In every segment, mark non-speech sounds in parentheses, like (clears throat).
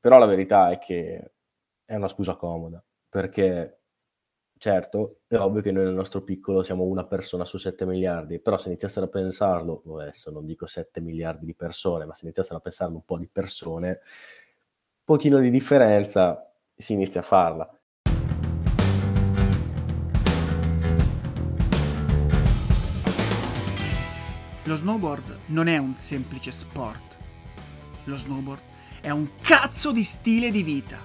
Però la verità è che è una scusa comoda, perché certo, è ovvio che noi nel nostro piccolo siamo una persona su 7 miliardi, però se iniziassero a pensarlo, adesso non dico 7 miliardi di persone, ma se iniziassero a pensarlo un po' di persone, un pochino di differenza si inizia a farla. Lo snowboard non è un semplice sport. Lo snowboard è un cazzo di stile di vita.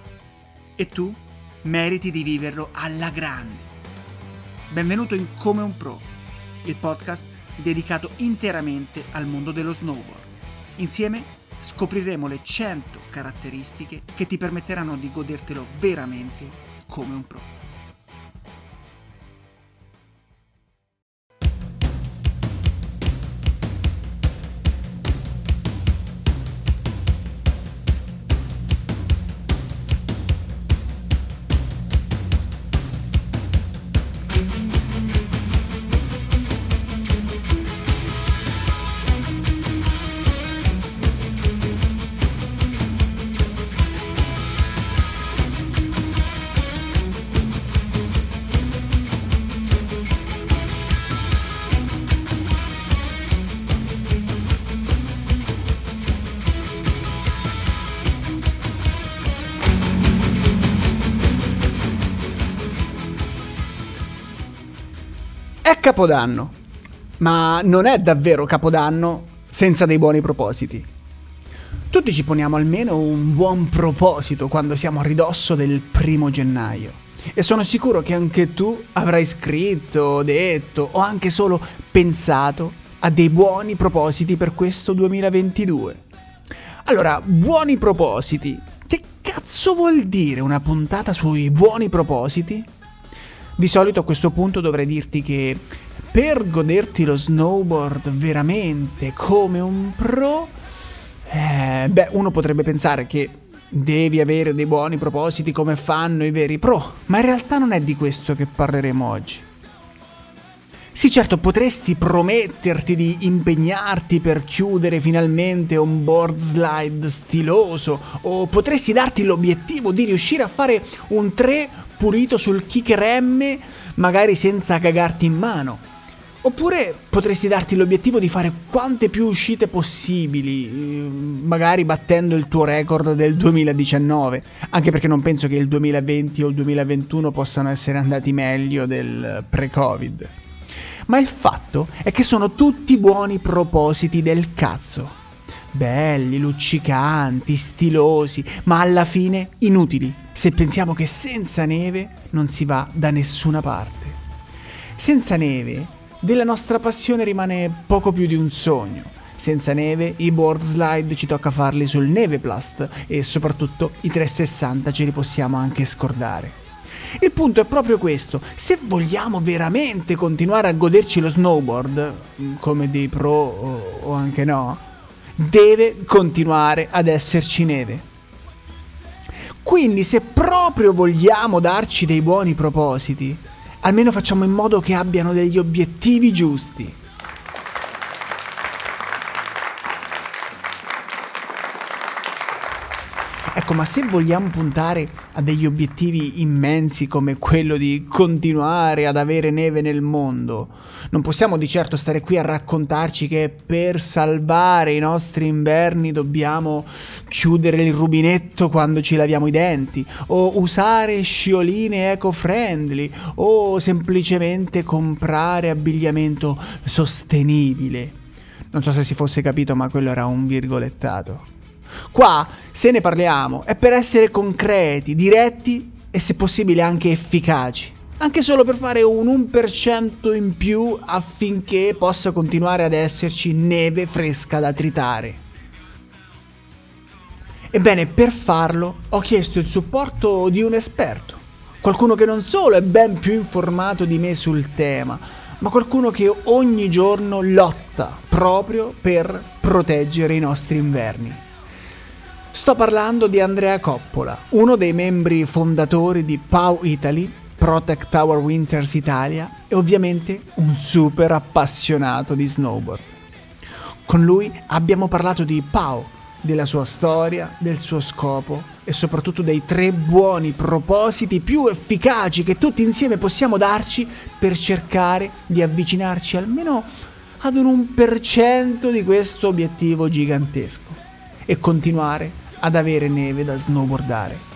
E tu meriti di viverlo alla grande. Benvenuto in Come un Pro, il podcast dedicato interamente al mondo dello snowboard. Insieme scopriremo le 100 caratteristiche che ti permetteranno di godertelo veramente come un pro. Capodanno, ma non è davvero Capodanno senza dei buoni propositi. Tutti ci poniamo almeno un buon proposito quando siamo a ridosso del primo gennaio. E sono sicuro che anche tu avrai scritto, detto o anche solo pensato a dei buoni propositi per questo 2022. Allora, buoni propositi. Che cazzo vuol dire una puntata sui buoni propositi? Di solito a questo punto dovrei dirti che per goderti lo snowboard veramente come un pro, eh, beh, uno potrebbe pensare che devi avere dei buoni propositi come fanno i veri pro, ma in realtà non è di questo che parleremo oggi. Sì, certo, potresti prometterti di impegnarti per chiudere finalmente un board slide stiloso, o potresti darti l'obiettivo di riuscire a fare un 3 pulito sul kicker M, magari senza cagarti in mano. Oppure potresti darti l'obiettivo di fare quante più uscite possibili, magari battendo il tuo record del 2019, anche perché non penso che il 2020 o il 2021 possano essere andati meglio del pre-Covid ma il fatto è che sono tutti buoni propositi del cazzo. Belli, luccicanti, stilosi, ma alla fine inutili se pensiamo che senza neve non si va da nessuna parte. Senza neve, della nostra passione rimane poco più di un sogno. Senza neve, i board slide ci tocca farli sul Neveplast e soprattutto i 360 ce li possiamo anche scordare. Il punto è proprio questo, se vogliamo veramente continuare a goderci lo snowboard, come dei pro o, anche no, deve continuare ad esserci neve. Quindi se proprio vogliamo darci dei buoni propositi, almeno facciamo in modo che abbiano degli obiettivi giusti. Ecco, ma se vogliamo puntare a degli obiettivi immensi come quello di continuare ad avere neve nel mondo, non possiamo di certo stare qui a raccontarci che per salvare i nostri inverni dobbiamo chiudere il rubinetto quando ci laviamo i denti, o usare scioline eco-friendly, o semplicemente comprare abbigliamento sostenibile. Non so se si fosse capito, ma quello era un virgolettato. Qua, se ne parliamo, è per essere concreti, diretti e se possibile anche efficaci. Anche solo per fare un 1% in più affinché possa continuare ad esserci neve fresca da tritare. Ebbene, per farlo ho chiesto il supporto di un esperto, qualcuno che non solo è ben più informato di me sul tema, ma qualcuno che ogni giorno lotta proprio per proteggere i nostri inverni. Sto parlando di Andrea Coppola, uno dei membri fondatori di POW Italy, Protect Our Winters Italia e ovviamente un super appassionato di snowboard. Con lui abbiamo parlato di POW, della sua storia, del suo scopo e soprattutto dei tre buoni propositi più efficaci che tutti insieme possiamo darci per cercare di avvicinarci almeno ad un 1% di questo obiettivo gigantesco e continuare ad avere neve da snowboardare.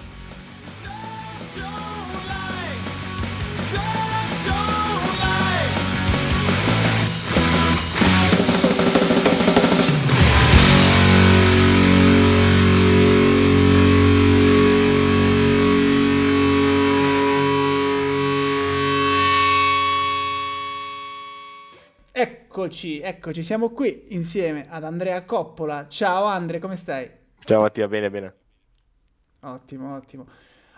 Eccoci, eccoci, siamo qui insieme ad Andrea Coppola. Ciao Andre, come stai? Ciao Mattia, bene, bene. Ottimo, ottimo.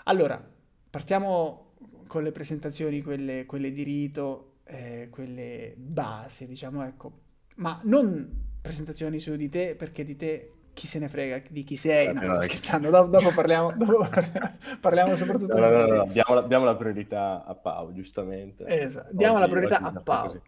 Allora, partiamo con le presentazioni, quelle, quelle di rito, eh, quelle base, diciamo, ecco. Ma non presentazioni su di te, perché di te chi se ne frega di chi sei. No, sto scherzando, dopo, dopo, parliamo, dopo (laughs) parliamo, soprattutto no, no, no, diamo, diamo, la priorità a Pau, giustamente. Esatto, diamo oggi, la priorità a Pau.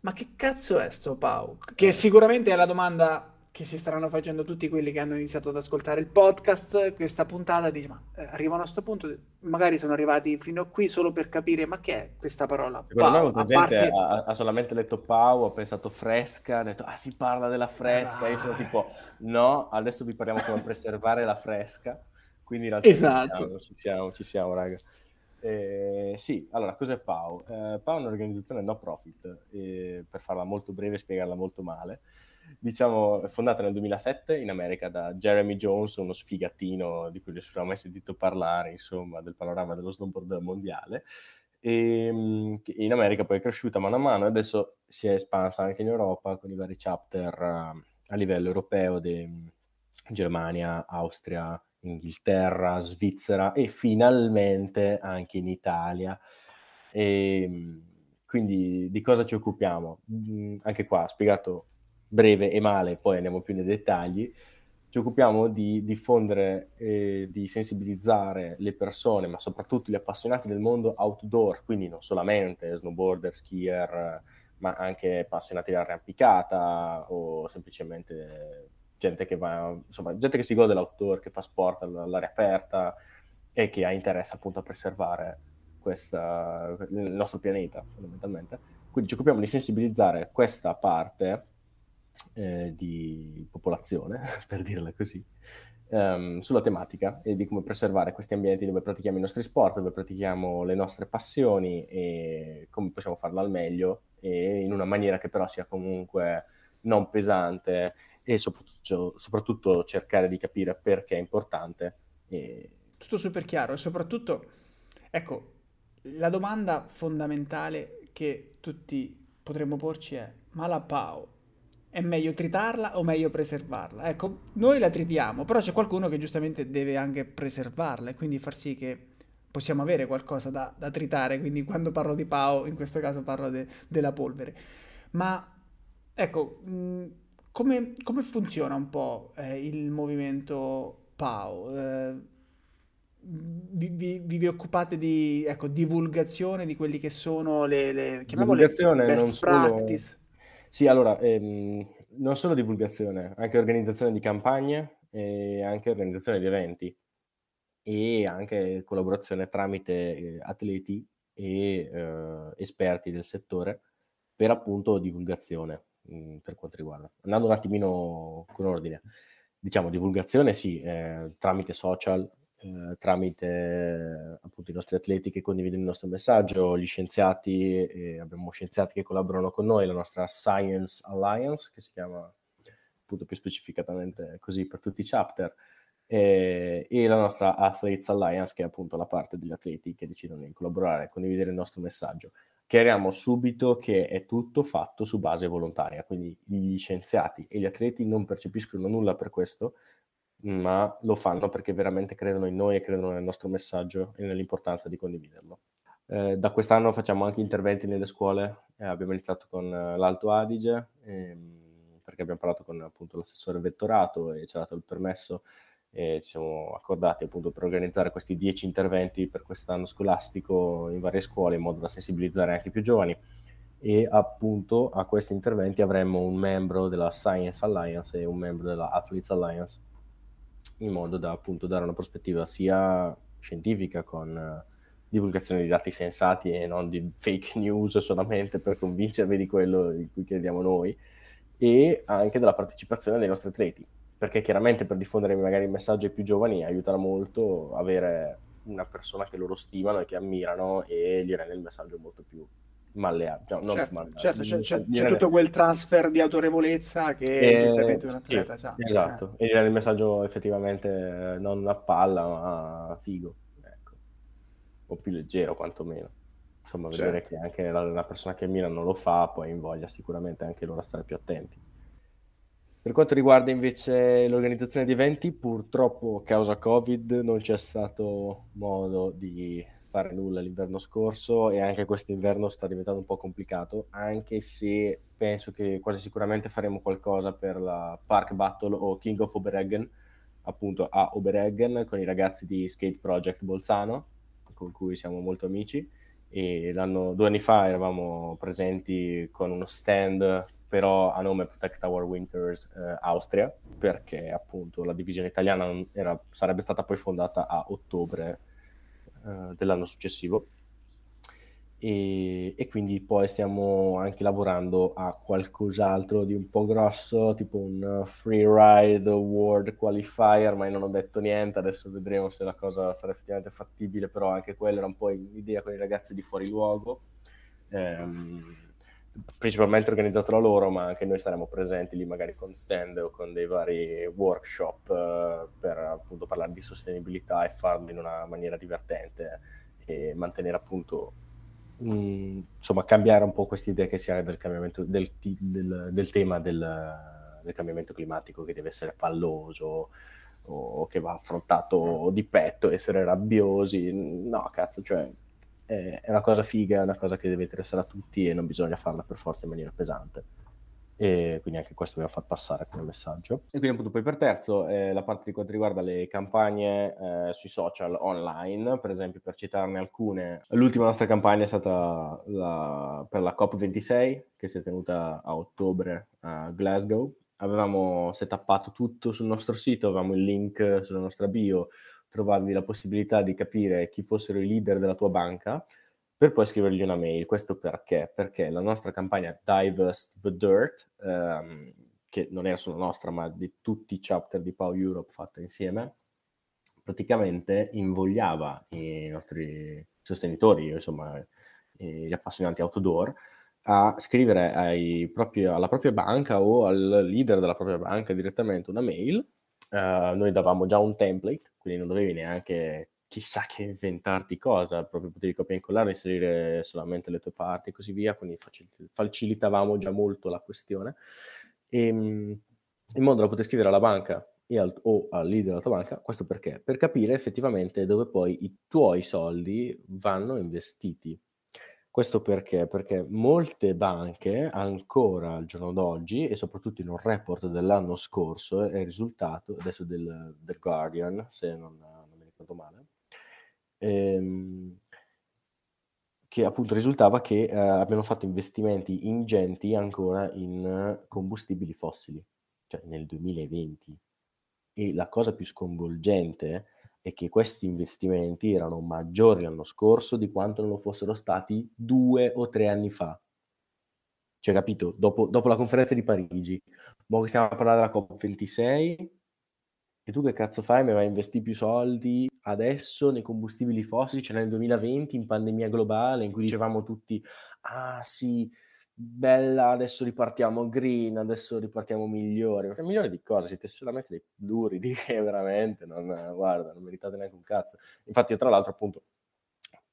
Ma che cazzo è sto Pau? Che sicuramente è la domanda che si staranno facendo tutti quelli che hanno iniziato ad ascoltare il podcast, questa puntata, dice, ma eh, arrivano a questo punto, magari sono arrivati fino a qui solo per capire, ma che è questa parola? Secondo Pau, me molta gente parte... ha, ha, solamente letto Pau, ha pensato fresca, ha detto, ah si parla della fresca, ah. io sono tipo, no, adesso vi parliamo come preservare la fresca, quindi in realtà esatto. ci siamo, ci siamo, ci siamo raga. Eh, sì, allora, cos'è PAU? Eh, PAU è un'organizzazione no profit, eh, per farla molto breve e spiegarla molto male. Diciamo, fondata nel 2007 in America da Jeremy Jones, uno sfigatino di cui nessuno ha mai sentito parlare, insomma, del panorama dello snowboard mondiale. E, ehm, in America poi è cresciuta mano a mano e adesso si è espansa anche in Europa con i vari chapter uh, a livello europeo di Germania, Austria, Inghilterra, Svizzera e finalmente anche in Italia. E, ehm, quindi di cosa ci occupiamo? Mm, anche qua spiegato breve e male, poi andiamo più nei dettagli. Ci occupiamo di diffondere e di sensibilizzare le persone, ma soprattutto gli appassionati del mondo outdoor, quindi non solamente snowboarder, skier, ma anche appassionati dell'arrampicata o semplicemente gente che va, insomma, gente che si gode dell'outdoor, che fa sport all'aria aperta e che ha interesse appunto a preservare questa, il nostro pianeta, fondamentalmente. Quindi ci occupiamo di sensibilizzare questa parte eh, di popolazione, (laughs) per dirla così, ehm, sulla tematica e di come preservare questi ambienti dove pratichiamo i nostri sport, dove pratichiamo le nostre passioni e come possiamo farlo al meglio e in una maniera che però sia comunque non pesante e soprattutto, soprattutto cercare di capire perché è importante. E... Tutto super chiaro e soprattutto, ecco, la domanda fondamentale che tutti potremmo porci è, ma la PAO è meglio tritarla o meglio preservarla? Ecco, noi la tritiamo, però c'è qualcuno che giustamente deve anche preservarla e quindi far sì che possiamo avere qualcosa da, da tritare, quindi quando parlo di PAO in questo caso parlo de, della polvere. Ma ecco... Mh, come, come funziona un po' eh, il movimento PAO? Eh, vi, vi, vi, occupate di ecco, divulgazione di quelli che sono le, le divulgazione, best non practice? Sì, allora, ehm, non solo divulgazione, anche organizzazione di campagne e anche organizzazione di eventi e anche collaborazione tramite eh, atleti e eh, esperti del settore per appunto divulgazione mh, per quanto riguarda. Andando un attimino con ordine, diciamo divulgazione sì, eh, tramite social, eh, tramite appunto i nostri atleti che condividono il nostro messaggio, gli scienziati, eh, abbiamo scienziati che collaborano con noi, la nostra Science Alliance, che si chiama appunto più specificatamente così per tutti i chapter, e, e la nostra Athletes Alliance, che è appunto la parte degli atleti che decidono di collaborare e condividere il nostro messaggio. Chiariamo subito che è tutto fatto su base volontaria, quindi gli scienziati e gli atleti non percepiscono nulla per questo, ma lo fanno perché veramente credono in noi e credono nel nostro messaggio e nell'importanza di condividerlo. Eh, da quest'anno facciamo anche interventi nelle scuole, eh, abbiamo iniziato con eh, l'Alto Adige, ehm, perché abbiamo parlato con appunto l'assessore vettorato e ci ha dato il permesso e ci siamo accordati appunto per organizzare questi dieci interventi per quest'anno scolastico in varie scuole in modo da sensibilizzare anche i più giovani e appunto a questi interventi avremmo un membro della Science Alliance e un membro della Athletes Alliance in modo da appunto dare una prospettiva sia scientifica con uh, divulgazione di dati sensati e non di fake (laughs) news solamente per convincervi di quello di cui crediamo noi e anche della partecipazione dei nostri atleti. Perché chiaramente per diffondere magari il messaggio ai più giovani aiuta molto avere una persona che loro stimano e che ammirano e gli rende il messaggio molto più malleabile. No, certo, malleabile. certo c'è, c'è, c'è, tutto quel transfer di autorevolezza che. Eh, giustamente un atleta sì, Esatto, eh. e il messaggio effettivamente non una palla ma figo, ecco. o più leggero quantomeno. Insomma, vedere certo. che anche la, la persona che ammira non lo fa, poi invoglia sicuramente anche loro a stare più attenti. Per quanto riguarda invece l'organizzazione di eventi, purtroppo a causa Covid non c'è stato modo di fare nulla l'inverno scorso e anche quest'inverno sta diventando un po' complicato, anche se penso che quasi sicuramente faremo qualcosa per la Park Battle o King of Obereggen, appunto a Obereggen con i ragazzi di Skate Project Bolzano, con cui siamo molto amici. E due anni fa eravamo presenti con uno stand però a nome Protect Our Winters eh, Austria, perché appunto la divisione italiana era, sarebbe stata poi fondata a ottobre eh, dell'anno successivo. E, e, quindi poi stiamo anche lavorando a qualcos'altro di un po' grosso, tipo un free ride world qualifier, ma io non ho detto niente, adesso vedremo se la cosa sarà effettivamente fattibile, però anche quella era un po' l'idea con i ragazzi di fuori luogo. Um, principalmente organizzato da loro, ma anche noi saremo presenti lì magari con stand o con dei vari workshop eh, per appunto parlare di sostenibilità e farlo in una maniera divertente e mantenere appunto mh, insomma cambiare un po' questa idea che si ha del cambiamento del, del, del tema del, del, cambiamento climatico che deve essere palloso o che va affrontato di petto, essere rabbiosi, no cazzo, cioè è, una cosa figa, è una cosa che deve interessare a tutti e non bisogna farla per forza in maniera pesante. E quindi anche questo dobbiamo far passare come messaggio. E quindi appunto poi per terzo eh, la parte di quanto riguarda le campagne eh, sui social online, per esempio per citarne alcune, l'ultima nostra campagna è stata la, per la COP26 che si è tenuta a ottobre a Glasgow. Avevamo setappato tutto sul nostro sito, avevamo il link sulla nostra bio trovarvi la possibilità di capire chi fossero i leader della tua banca per poi scrivergli una mail. Questo perché? Perché la nostra campagna Divest the Dirt, ehm, che non era solo nostra, ma di tutti i chapter di Power Europe fatta insieme, praticamente invogliava i nostri sostenitori, insomma, gli appassionati outdoor, a scrivere propri, alla propria banca o al leader della propria banca direttamente una mail Uh, noi davamo già un template, quindi non dovevi neanche chissà che inventarti cosa, proprio potevi copiare e incollare, inserire solamente le tue parti e così via, quindi facilitavamo già molto la questione, e, ehm, in modo da poter scrivere alla banca al, o al leader della tua banca, questo perché? Per capire effettivamente dove poi i tuoi soldi vanno investiti. Questo perché? Perché molte banche ancora al giorno d'oggi, e soprattutto in un report dell'anno scorso, è risultato adesso del, del Guardian, se non, non, mi ricordo male, ehm, che appunto risultava che eh, abbiamo fatto investimenti ingenti ancora in combustibili fossili, cioè nel 2020. E la cosa più sconvolgente e che questi investimenti erano maggiori l'anno scorso di quanto non lo fossero stati due o tre anni fa. Cioè, capito? Dopo, dopo la conferenza di Parigi, ora che stiamo a parlare della COP26, e tu che cazzo fai? Mi vai a investire più soldi adesso nei combustibili fossili, cioè nel 2020, in pandemia globale, in cui dicevamo tutti, ah sì, bella, adesso ripartiamo green, adesso ripartiamo migliori. Ma migliori di cosa? Siete solamente dei duri di che veramente non, guarda, non meritate neanche un cazzo. Infatti io tra l'altro appunto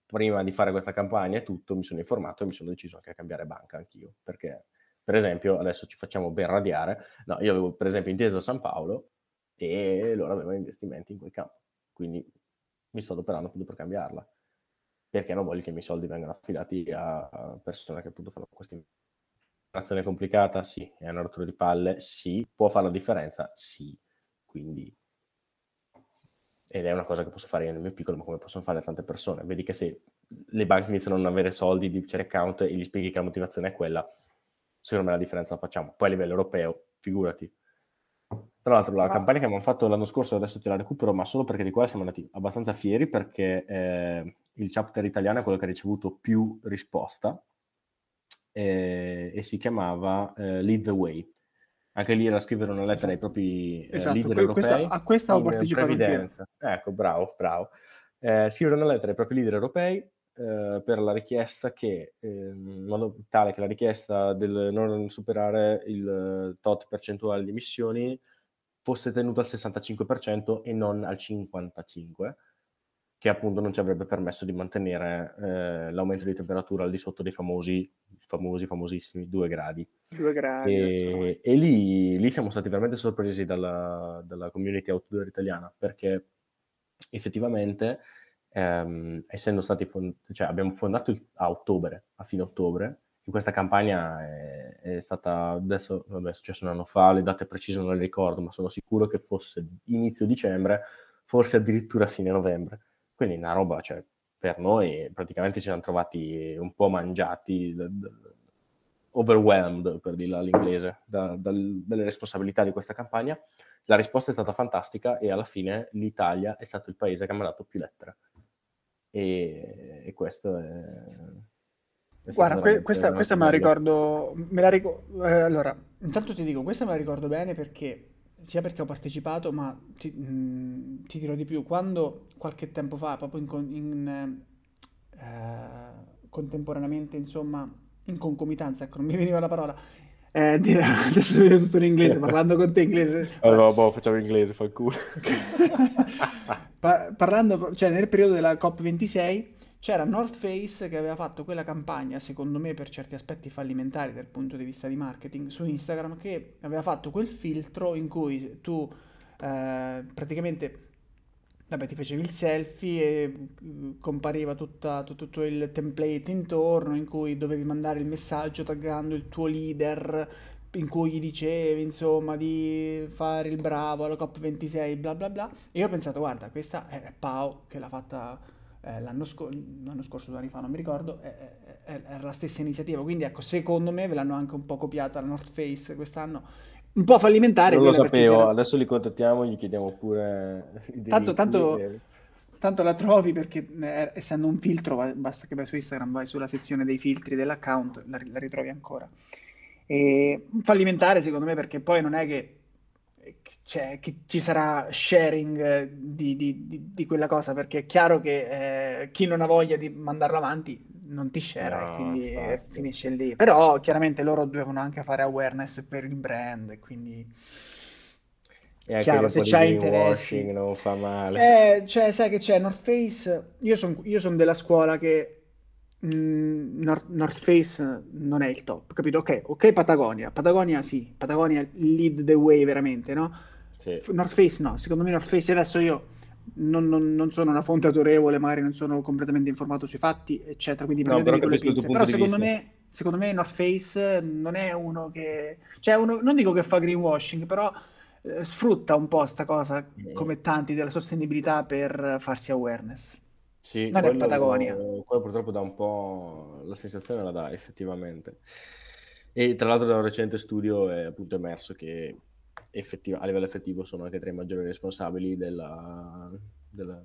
prima di fare questa campagna e tutto mi sono informato e mi sono deciso anche a cambiare banca anch'io, perché per esempio adesso ci facciamo ben radiare, no, io avevo per esempio intesa San Paolo e loro avevano investimenti in quel campo, quindi mi sto adoperando appunto per cambiarla perché non voglio che i miei soldi vengano affidati a persone che appunto fanno questa operazione complicata, sì, è una rottura di palle, sì, può fare la differenza, sì, quindi ed è una cosa che posso fare io nel mio piccolo, ma come possono fare tante persone. Vedi che se le banche iniziano a non avere soldi di share account e gli spieghi che la motivazione è quella, secondo me la differenza la facciamo. Poi a livello europeo, figurati. Tra l'altro la campagna che abbiamo fatto l'anno scorso adesso te la recupero, ma solo perché di quella siamo andati abbastanza fieri perché eh, il chapter italiano è quello che ha ricevuto più risposta eh, e si chiamava eh, Lead the Way. Anche lì era scrivere una lettera ai propri eh, esatto, leader europei. Questa, a questa ho partecipato previdenza. Ecco, bravo, bravo. Eh, scrivere una lettera ai propri leader europei eh, per la richiesta che, ehm, in modo tale che la richiesta del non superare il tot percentuale di emissioni fosse tenuta al 65% e non al 55%, che appunto non ci avrebbe permesso di mantenere eh, l'aumento di temperatura al di sotto dei famosi, famosi famosissimi 2 gradi. 2 gradi. E, e lì, lì, siamo stati veramente sorpresi dalla, dalla community outdoor italiana, perché effettivamente, ehm, essendo stati, fond- cioè abbiamo fondato il, a ottobre, a fine ottobre, in questa campagna è, è, stata adesso vabbè, è successo un anno fa, le date precise non le ricordo, ma sono sicuro che fosse inizio dicembre, forse addirittura fine novembre. Quindi una roba, cioè, per noi praticamente ci siamo trovati un po' mangiati, overwhelmed, per dirla all'inglese, da, dalle responsabilità di questa campagna. La risposta è stata fantastica e alla fine l'Italia è stato il paese che ha mandato più lettere. E, e questo è Guarda, que- questa, questa me la ricordo, me la ricordo, eh, allora, intanto ti dico, questa me la ricordo bene perché, sia perché ho partecipato, ma ti, mh, mm, ti dirò di più, quando qualche tempo fa, proprio in, in eh, contemporaneamente, insomma, in concomitanza, ecco, non mi veniva la parola, eh, (laughs) adesso vedo tutto in inglese, parlando con te in inglese. Allora, boh, facciamo in inglese, fa il culo. (laughs) pa- parlando, cioè nel periodo della COP26 c'era North Face che aveva fatto quella campagna, secondo me per certi aspetti fallimentari dal punto di vista di marketing, su Instagram, che aveva fatto quel filtro in cui tu eh, praticamente vabbè, ti facevi il selfie e mm, compariva tutta, tutto il template intorno in cui dovevi mandare il messaggio taggando il tuo leader in cui gli dicevi insomma di fare il bravo alla COP26 bla bla bla. E io ho pensato guarda questa è Pau che l'ha fatta eh, l'anno, sco- l'anno, scorso, due anni fa, non mi ricordo, era la stessa iniziativa. Quindi ecco, secondo me ve l'hanno anche un po' copiata la North Face quest'anno. Un po' fallimentare. Non lo sapevo, era... adesso li contattiamo, gli chiediamo pure... Tanto, tanto, tanto, la trovi perché eh, essendo un filtro, basta che vai su Instagram, vai sulla sezione dei filtri dell'account, la, la ritrovi ancora. E fallimentare secondo me perché poi non è che cioè, che ci sarà sharing eh, di, di, di, di, quella cosa perché è chiaro che eh, chi non ha voglia di mandarlo avanti non ti share no, e quindi infatti. finisce lì. Però chiaramente loro devono anche fare awareness per il brand quindi e anche chiaro se c'hai interessi. non fa male. Eh, cioè sai che c'è North Face? Io sono son della scuola che North, North, Face non è il top, capito? Ok, ok Patagonia, Patagonia sì, Patagonia lead the way veramente, no? Sì. North Face no, secondo me North Face adesso io non, non, non, sono una fonte autorevole, magari non sono completamente informato sui fatti, eccetera, quindi no, però, però secondo me, secondo me North Face non è uno che... Cioè uno, non dico che fa greenwashing, però eh, sfrutta un po' sta cosa, mm. come tanti, della sostenibilità per farsi awareness. Sì, non quello, è Patagonia. Quello purtroppo dà un po' la sensazione la dà effettivamente. E tra l'altro da un recente studio è appunto emerso che effettiva, a livello effettivo sono anche tra i maggiori responsabili della, della,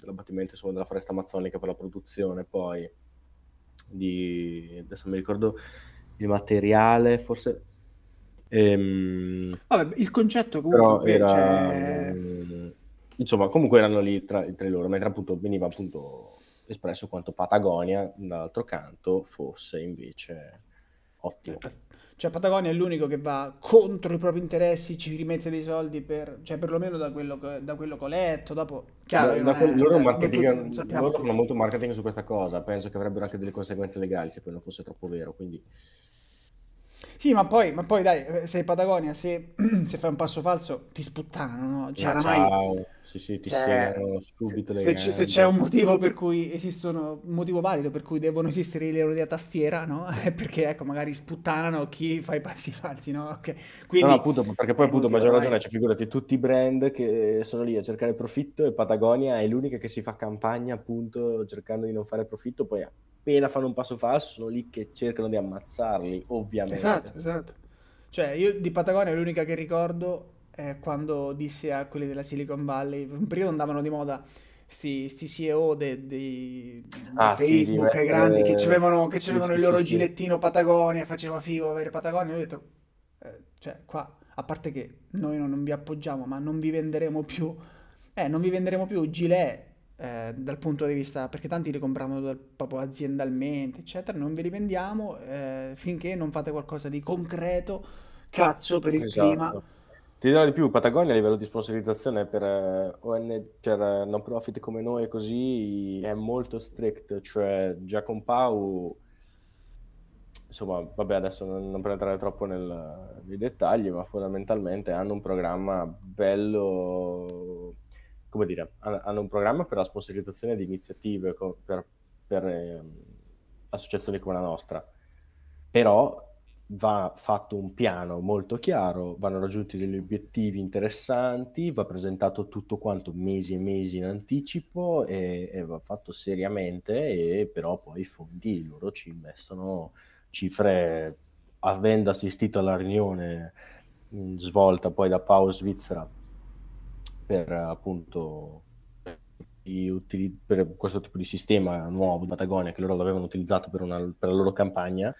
dell'abbattimento insomma, della foresta amazzonica per la produzione poi di adesso mi ricordo il materiale forse ehm, Vabbè, il concetto comunque era, cioè insomma, comunque erano lì tra, tra loro, mentre appunto veniva appunto espresso quanto Patagonia, dall'altro canto, fosse invece ottimo. Cioè Patagonia è l'unico che va contro i propri interessi, ci rimette dei soldi per, cioè perlomeno da quello che, da quello che ho letto, dopo... Chiaro, da, quel, loro, marketing, loro fanno molto marketing su questa cosa, penso che avrebbero anche delle conseguenze legali se poi non fosse troppo vero, quindi... Sì, ma poi, ma poi dai, eh, sei Patagonia, se, (clears throat) se fai un passo falso ti sputtano, no? Cioè, Ma oramai, ciao, sì, sì, ti cioè, subito le se c'è se c'è un motivo per cui esistono, un motivo valido per cui devono esistere i leoni a tastiera, no? (laughs) È perché, ecco, magari sputtanano chi fa i passi falsi, no? Ok, No, no, quindi appunto, perché poi appunto maggior ragione, cioè figurati tutti i brand che sono lì a cercare profitto e Patagonia è l'unica che si fa campagna appunto cercando di non fare profitto, poi appena fanno un passo falso sono lì che cercano di ammazzarli, Esatto, ovviamente. esatto. Cioè, io di Patagonia l'unica che ricordo è quando dissi a quelli della Silicon Valley, in un periodo andavano di moda sti, sti CEO di Ah sì, Facebook, ai grandi, che mettere... avevano, che Sì, sì, il sì, loro sì. gilettino Patagonia, faceva figo avere Patagonia, ho detto, eh, cioè, qua, a parte che noi non, non vi appoggiamo, ma non vi venderemo più, eh, non vi venderemo più gilet eh, dal punto di vista, perché tanti li compravano dal- proprio aziendalmente, eccetera, non ve li vendiamo eh, finché non fate qualcosa di concreto, cazzo, per il clima. Esatto. Ti dirò di più, Patagonia a livello di sponsorizzazione per eh, ON, cioè eh, non profit come noi così è molto strict, cioè Giacomo Pau, insomma, vabbè adesso non, non per entrare troppo nel- nei dettagli, ma fondamentalmente hanno un programma bello, come dire, han- hanno un programma per la sponsorizzazione di iniziative per, per, ehm, associazioni come la nostra. Però va fatto un piano molto chiaro, vanno raggiunti degli obiettivi interessanti, va presentato tutto quanto mesi e mesi in anticipo e, e va fatto seriamente e però poi i fondi loro ci investono cifre, avendo assistito alla riunione mh, svolta poi da Pau Svizzera per appunto per questo tipo di sistema nuovo di Patagonia che loro l'avevano utilizzato per, una, per la loro campagna,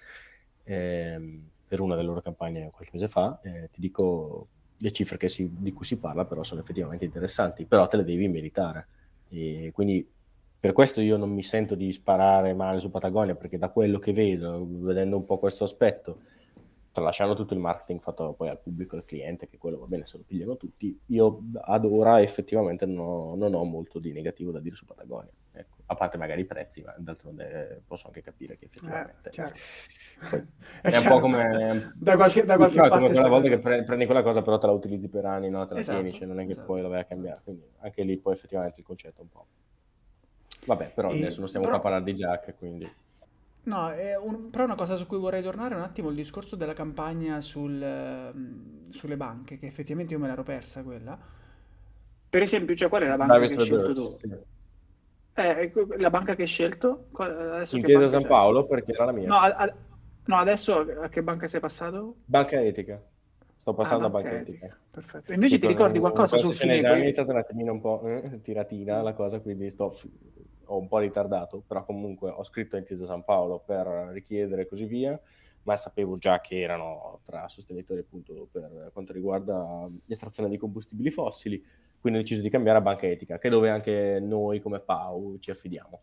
ehm, per una delle loro campagne qualche mese fa, eh, ti dico le cifre si- di cui si parla però sono effettivamente interessanti, però te le devi meritare. E quindi per questo io non mi sento di sparare male su Patagonia, perché da quello che vedo, vedendo un po' questo aspetto, tralasciando tutto il marketing fatto poi al pubblico, al cliente, che quello va bene se lo pigliano tutti, io ad ora effettivamente non ho, non ho molto di negativo da dire su Patagonia. Ecco, a parte magari i prezzi, ma d'altronde posso anche capire che Eh, effettivamente... chiaro. Poi È (laughs) è un po' come... Da (laughs) qualche, da qualche però parte come quella volta che pre- prendi quella cosa però te la utilizzi per anni, no? Te la tieni, Esatto, cioè non è che poi esatto, la vai a cambiare, esatto. quindi anche lì poi effettivamente il concetto è un po'... Vabbè, però E, adesso non stiamo qua a però, parlare di Jack, quindi... no, è un- però una cosa su cui vorrei tornare un attimo, il discorso della campagna sul, ehm, sulle banche, che effettivamente io me l'ero persa quella. Per esempio, cioè, qual è la banca che Davis hai scelto tu? sì. Eh, la banca che hai scelto? Qual- Adesso che Intesa banca San c'è? Paolo perché era la mia. No, a- a- no, adesso a che banca sei passato? Banca etica. Sto Ah, passando a banca banca etica, etica. perfetto. Invece Sì, ti con, ricordi con qualcosa questa sul Fineco? è stata un attimino un po' eh, tiratina la cosa, quindi sto, ho un po' ritardato, però comunque ho scritto a Intesa San Paolo per richiedere e così via, ma sapevo già che erano tra sostenitori appunto per quanto riguarda l'estrazione di combustibili fossili, quindi ho deciso di cambiare a banca etica, che è dove anche noi come Pau ci affidiamo.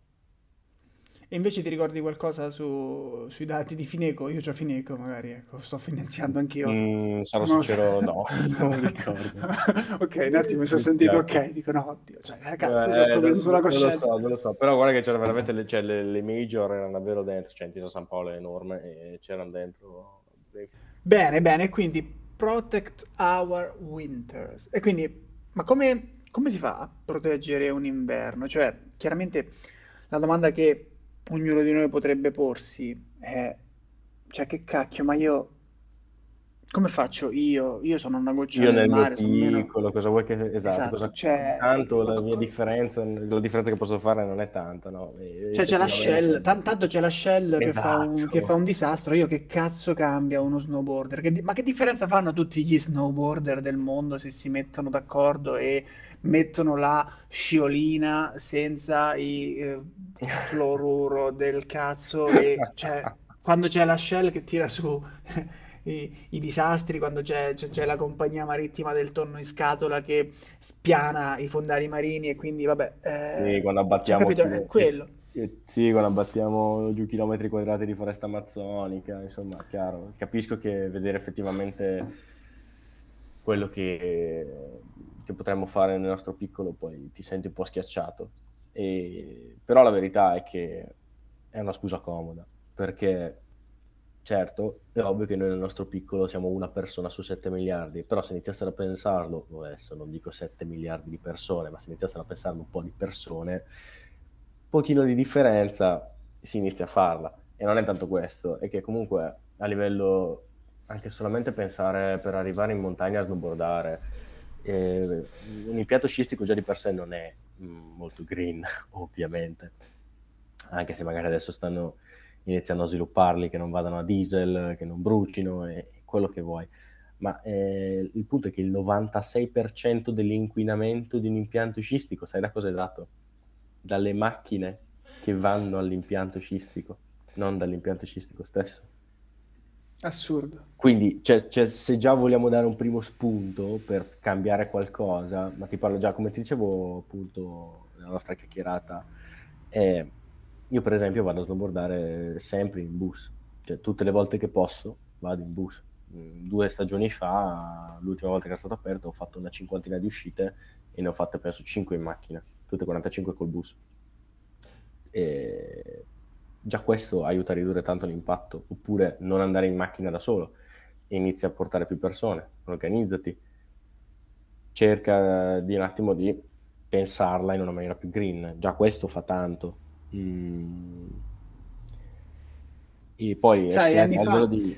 E invece ti ricordi qualcosa su- sui dati di Fineco? Io c'ho Fineco, magari, ecco, sto finanziando anch'io. Mm, sarò Non sincero, so. no, (laughs) non mi ricordo. Ok, un attimo mi sono sentito ok, dico no, oddio, cioè, eh, cazzo, c'ho Eh, sto peso sulla non lo coscienza. so, non lo so, però guarda che c'erano veramente le, cioè, le, le major erano davvero dentro, cioè Intesa San Paolo è enorme e c'erano dentro Bene, bene, quindi Protect Our Winters. E quindi, ma come, come si fa a proteggere un inverno? Cioè, chiaramente la domanda che ognuno di noi potrebbe porsi è, cioè, che cacchio, ma io, come faccio io? Io sono una goccia Io nel nel mio mare, sono meno... piccolo, cosa vuoi che... Esatto, Esatto, cosa... cioè, Tanto la mia differenza, la differenza che posso fare non è tanta, no? E Cioè c'è la Shell, tan- tanto c'è la Shell che fa un, che fa Esatto. un disastro, io che cazzo cambia uno snowboarder? Che di- ma che differenza fanno tutti gli snowboarder del mondo se si mettono d'accordo e mettono la sciolina senza i eh, (laughs) fluoruro del cazzo e cioè quando c'è la Shell che tira su (laughs) i, i disastri, quando c'è, c'è- c'è la compagnia marittima del tonno in scatola che spiana i fondali marini e quindi vabbè, Sì, eh, quando cioè abbattiamo, capito, è quello. sì, quando abbattiamo giù chilometri quadrati di foresta amazzonica, insomma, chiaro. Capisco che vedere effettivamente quello che, che potremmo fare nel nostro piccolo poi ti senti un po' schiacciato. E- però la verità è che è una scusa comoda, perché certo, è ovvio che noi nel nostro piccolo siamo una persona su 7 miliardi, però se iniziassero a pensarlo, adesso non dico 7 miliardi di persone, ma se iniziassero a pensarlo un po' di persone, un pochino di differenza si inizia a farla. E non è tanto questo, è che comunque a livello anche solamente pensare per arrivare in montagna a snowboardare, eh, un impianto sciistico già di per sé non è mm, molto green, (laughs) ovviamente, anche se magari adesso stanno iniziando a svilupparli che non vadano a diesel, che non brucino e, quello che vuoi. Ma eh, il punto è che il 96% dell'inquinamento di un impianto scistico, sai da cosa è dato? Dalle macchine che vanno all'impianto scistico, non dall'impianto scistico stesso. Assurdo. Quindi, cioè, cioè, se già vogliamo dare un primo spunto per cambiare qualcosa, ma ti parlo già, come ti dicevo appunto nella nostra chiacchierata, eh, io per esempio vado a snowboardare sempre in bus, cioè tutte le volte che posso vado in bus. Mm, due stagioni fa, l'ultima volta che è stato aperto, ho fatto una cinquantina di uscite e ne ho fatte penso 5 in macchina, tutte 45 col bus. E già questo aiuta a ridurre tanto l'impatto, oppure non andare in macchina da solo e inizia a portare più persone, organizzati, cerca di un attimo di pensarla in una maniera più green, già questo fa tanto. Mm. E poi sai, anni fa, di...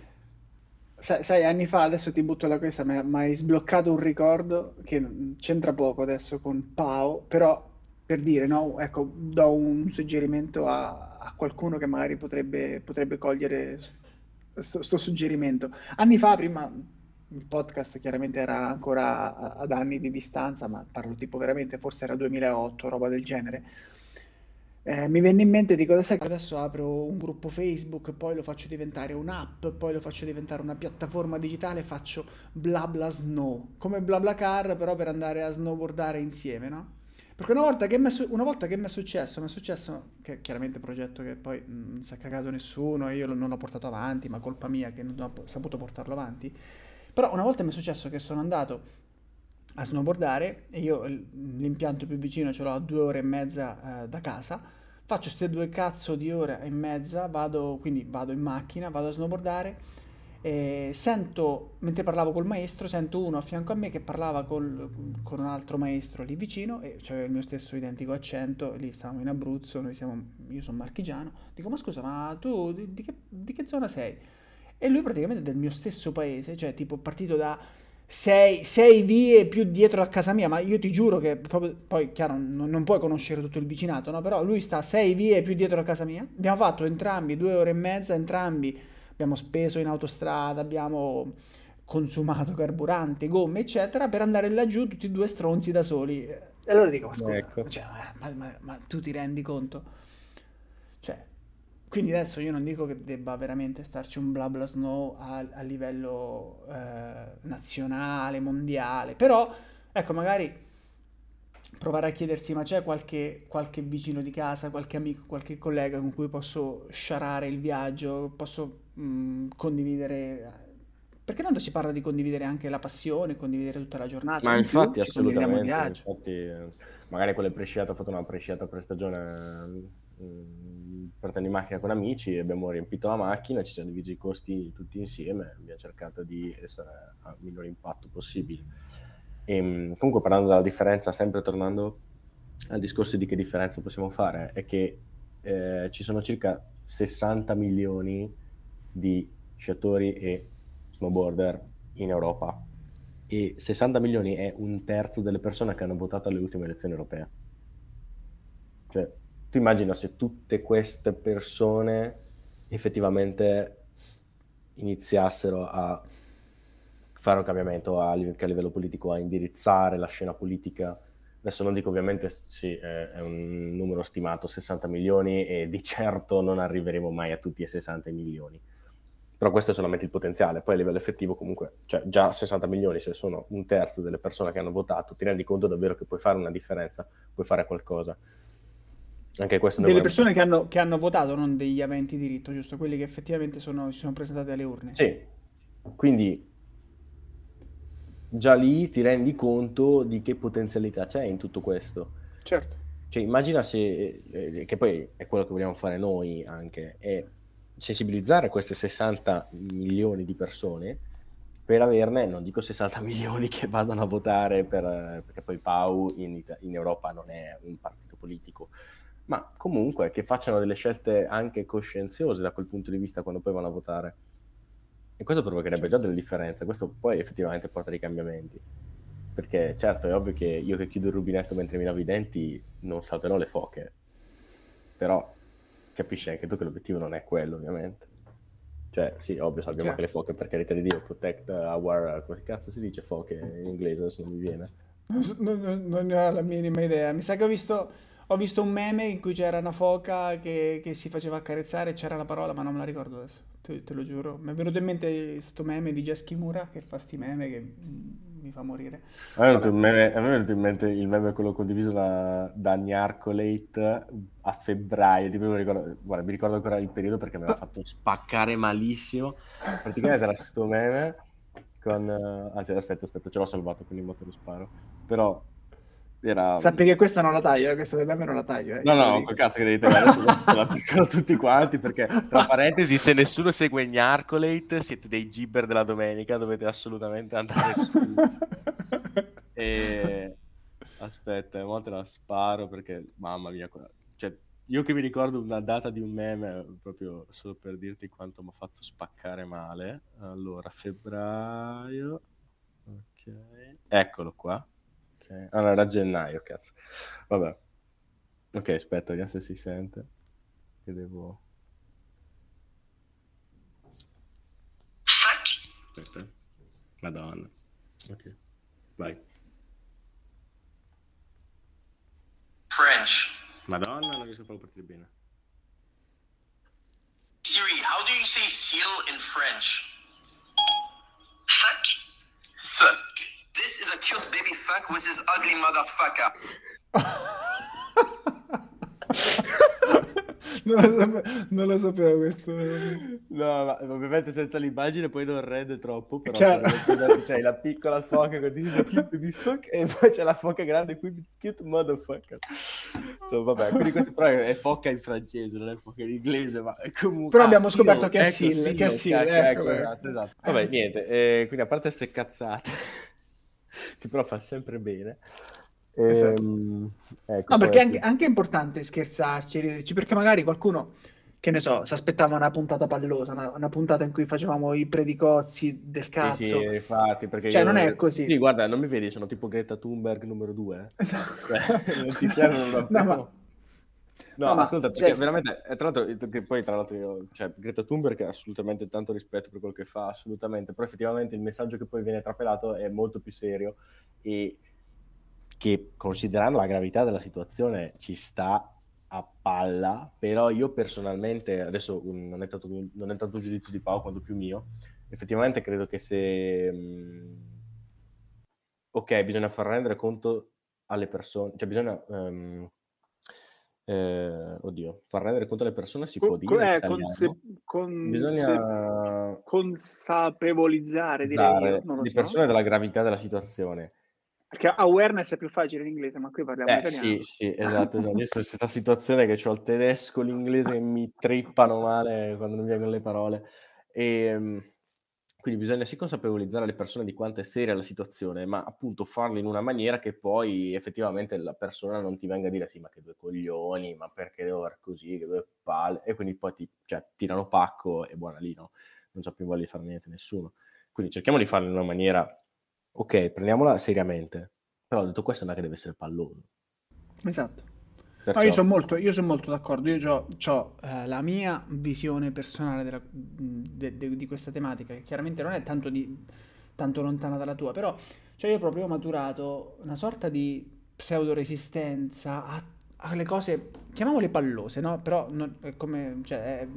sai, sai, anni fa, adesso ti butto la questa, mi hai sbloccato un ricordo che c'entra poco adesso con Pau, però per dire, no, ecco, do un suggerimento a, a qualcuno che magari potrebbe, potrebbe cogliere questo suggerimento. Anni fa, prima il podcast chiaramente era ancora ad anni di distanza, ma parlo tipo veramente, forse era 2008, roba del genere eh, mi venne in mente, dico, adesso apro un gruppo Facebook, poi lo faccio diventare un'app, poi lo faccio diventare una piattaforma digitale, faccio BlaBla Snow, come BlaBlaCar però per andare a snowboardare insieme, no? Perché una volta che mi è, successo, mi è successo, che chiaramente un progetto che poi non si è cagato nessuno io non l'ho portato avanti, ma colpa mia che non ho saputo portarlo avanti, però una volta mi è successo che sono andato a snowboardare e io l'impianto più vicino ce l'ho a due ore e mezza eh, da casa. Faccio queste due cazzo di ore e mezza, vado, quindi vado in macchina, vado a snowboardare e sento, mentre parlavo col maestro, sento uno a fianco a me che parlava col, con un altro maestro lì vicino e aveva il mio stesso identico accento, lì stavamo in Abruzzo, siamo, io sono marchigiano, dico ma scusa ma tu di, di, che, di che zona sei? E lui praticamente è del mio stesso paese, cioè tipo partito da sei, sei, vie più dietro a casa mia, ma io ti giuro che proprio, poi chiaro non, non, puoi conoscere tutto il vicinato, no? però lui sta sei vie più dietro a casa mia. Abbiamo fatto entrambi due ore e mezza, entrambi abbiamo speso in autostrada, abbiamo consumato carburante, gomme, eccetera, per andare laggiù tutti e due stronzi da soli. E allora dico, ma scusa, ecco. cioè, ma, ma, ma tu ti rendi conto? Cioè, quindi adesso io non dico che debba veramente starci un bla bla snow a, a livello eh, nazionale, mondiale, però ecco magari provare a chiedersi ma c'è qualche, qualche vicino di casa, qualche amico, qualche collega con cui posso sciarare il viaggio, posso mh, condividere perché tanto si parla di condividere anche la passione, condividere tutta la giornata. Ma infatti, più, assolutamente. Infatti, magari quelle presciate, ho fatto una presciata per stagione mh, mm, partendo in macchina con amici, abbiamo riempito la macchina, ci siamo divisi i costi tutti insieme, abbiamo cercato di essere al minore impatto possibile. E, ehm, comunque parlando della differenza, sempre tornando al discorso di che differenza possiamo fare, è che eh, ci sono circa 60 milioni di sciatori e snowboarder in Europa e 60 milioni è un terzo delle persone che hanno votato alle ultime elezioni europee. Cioè, tu immagina se tutte queste persone effettivamente iniziassero a fare un cambiamento a, anche a livello politico, a indirizzare la scena politica. Adesso non dico ovviamente, sì, è un numero stimato 60 milioni e di certo non arriveremo mai a tutti i 60 milioni. Però questo è solamente il potenziale, poi a livello effettivo comunque, cioè già 60 milioni se sono un terzo delle persone che hanno votato, ti rendi conto davvero che puoi fare una differenza, puoi fare qualcosa. Anche questo delle persone che hanno, che hanno, votato, non degli aventi diritto, giusto? Quelli che effettivamente sono, si sono presentati alle urne. Sì, quindi già lì ti rendi conto di che potenzialità c'è in tutto questo. Certo. Cioè, immagina se, eh, che poi è quello che vogliamo fare noi anche, è sensibilizzare queste 60 milioni di persone per averne, non dico 60 (laughs) milioni che vadano a votare per, perché poi Pau in, in Europa non è un partito politico, ma comunque che facciano delle scelte anche coscienziose da quel punto di vista quando poi vanno a votare. E questo provocherebbe già delle differenze, questo poi effettivamente porta dei cambiamenti. Perché certo è ovvio che io che chiudo il rubinetto mentre mi lavo i denti non salverò le foche, però capisci anche tu che l'obiettivo non è quello ovviamente. Cioè, sì, ovvio, salviamo anche le foche, per carità di Dio, protect our... come cazzo si dice foche in inglese, adesso non mi viene. Non, non, non ne ho la minima idea. Mi sa che ho visto ho visto un meme in cui c'era una foca che, che si faceva accarezzare e c'era la parola, ma non me la ricordo adesso, te, te lo giuro. Mi è venuto in mente questo meme di Jess Kimura che fa sti meme che mi fa morire. A me è meme, a me è venuto in mente il meme quello condiviso da Danny Arcolate a febbraio, tipo, mi, ricordo, guarda, mi ricordo ancora il periodo perché mi aveva fatto spaccare malissimo. Praticamente era questo meme con... anzi, aspetta, aspetta, ce l'ho salvato, quindi mo te sparo. Però era... Sappi che questa non la taglio, eh? questa del meme non la taglio. Eh? No, no, quel cazzo che devi tagliare, ce la (laughs) piccano tutti quanti, perché tra parentesi, se nessuno segue Gnarcolate, siete dei gibber della domenica, dovete assolutamente andare su. (laughs) e... Aspetta, mo te la sparo perché, mamma mia, cioè, io che mi ricordo una data di un meme, proprio solo per dirti quanto mi ha fatto spaccare male. Allora, febbraio... Ok, eccolo qua. Allora, era gennaio, cazzo. Vabbè. Ok, aspetta, vediamo se si sente. Che devo... Aspetta. Madonna. Ok, vai. French. Madonna, non riesco a farlo partire bene. Siri, how do you say seal in French? Fuck. Fuck. This is a cute baby fuck with his ugly motherfucker. (laughs) non, lo sapevo, non lo sapevo questo. No, ma ovviamente senza l'immagine poi non rende troppo, però c'è cioè, la piccola foca con this cute baby fuck e poi c'è la foca grande qui cute motherfucker. So, vabbè, quindi questo però è foca in francese, non è foca in inglese, ma comunque... Però abbiamo ah, scoperto che è ecco, Sil, che è Sil, ecco, ecco, esatto, esatto. Vabbè, niente, eh, quindi a parte queste cazzate che però fa sempre bene. Esatto. Ehm, ecco, no, perché è anche, anche, importante scherzarci, riderci, perché magari qualcuno, che ne so, si aspettava una puntata pallosa, una, una, puntata in cui facevamo i predicozzi del cazzo. Sì, sì infatti, perché cioè, io... non è così. Sì, guarda, non mi vedi, sono tipo Greta Thunberg numero due. Eh? Esatto. Cioè, non ti servono (laughs) no, ma... No, no, ma ascolta, perché cioè, veramente, eh, tra l'altro, che poi tra l'altro io, cioè, Greta Thunberg ha assolutamente tanto rispetto per quello che fa, assolutamente, però effettivamente il messaggio che poi viene trapelato è molto più serio e che considerando la gravità della situazione ci sta a palla, però io personalmente, adesso non è tanto, non è tanto giudizio di Pau quanto più mio, effettivamente credo che se... Mh, ok, bisogna far rendere conto alle persone, cioè bisogna... Um, eh, oddio, far rendere conto alle persone si può dire eh, conse- con- bisogna consapevolizzare dire io, le persone della gravità della situazione. Perché awareness è più facile in inglese, ma qui parliamo eh, italiano. Sì, sì, (laughs) esatto. esatto. Io in questa situazione che ho il tedesco, l'inglese che mi trippano male quando non mi vengono le parole. E, ehm, quindi bisogna sì consapevolizzare le persone di quanto è seria la situazione, ma appunto farlo in una maniera che poi effettivamente la persona non ti venga a dire sì, ma che due coglioni, ma perché devo fare così, che due palle, e quindi poi ti cioè, tirano pacco e buona lì, no? Non c'ha più voglia di fare niente nessuno. Quindi cerchiamo di farlo in una maniera, ok, prendiamola seriamente, però detto questo non è che deve essere palloso. Esatto. No, io sono molto, son molto, d'accordo, io ho eh, la mia visione personale della, de, de, di questa tematica, che chiaramente non è tanto, di, tanto lontana dalla tua, però cioè io proprio ho maturato una sorta di pseudo-resistenza a, alle cose, chiamiamole pallose, no? Però non, è come, cioè, è,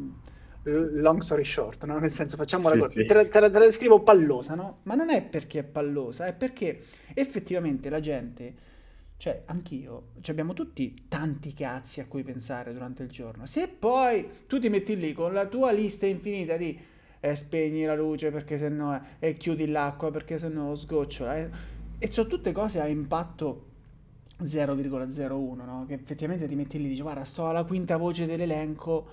long story short, no? Nel senso, facciamo sì, la cosa, sì. te, te, te la descrivo pallosa, no? Ma non è perché è pallosa, è perché effettivamente la gente cioè, anch'io, cioè abbiamo tutti tanti cazzi a cui pensare durante il giorno. Se poi tu ti metti lì con la tua lista infinita di eh, spegni la luce perché sennò e eh, chiudi l'acqua perché sennò sgocciola eh, e sono tutte cose a impatto 0,01, no? Che effettivamente ti metti lì e dici guarda, sto alla quinta voce dell'elenco,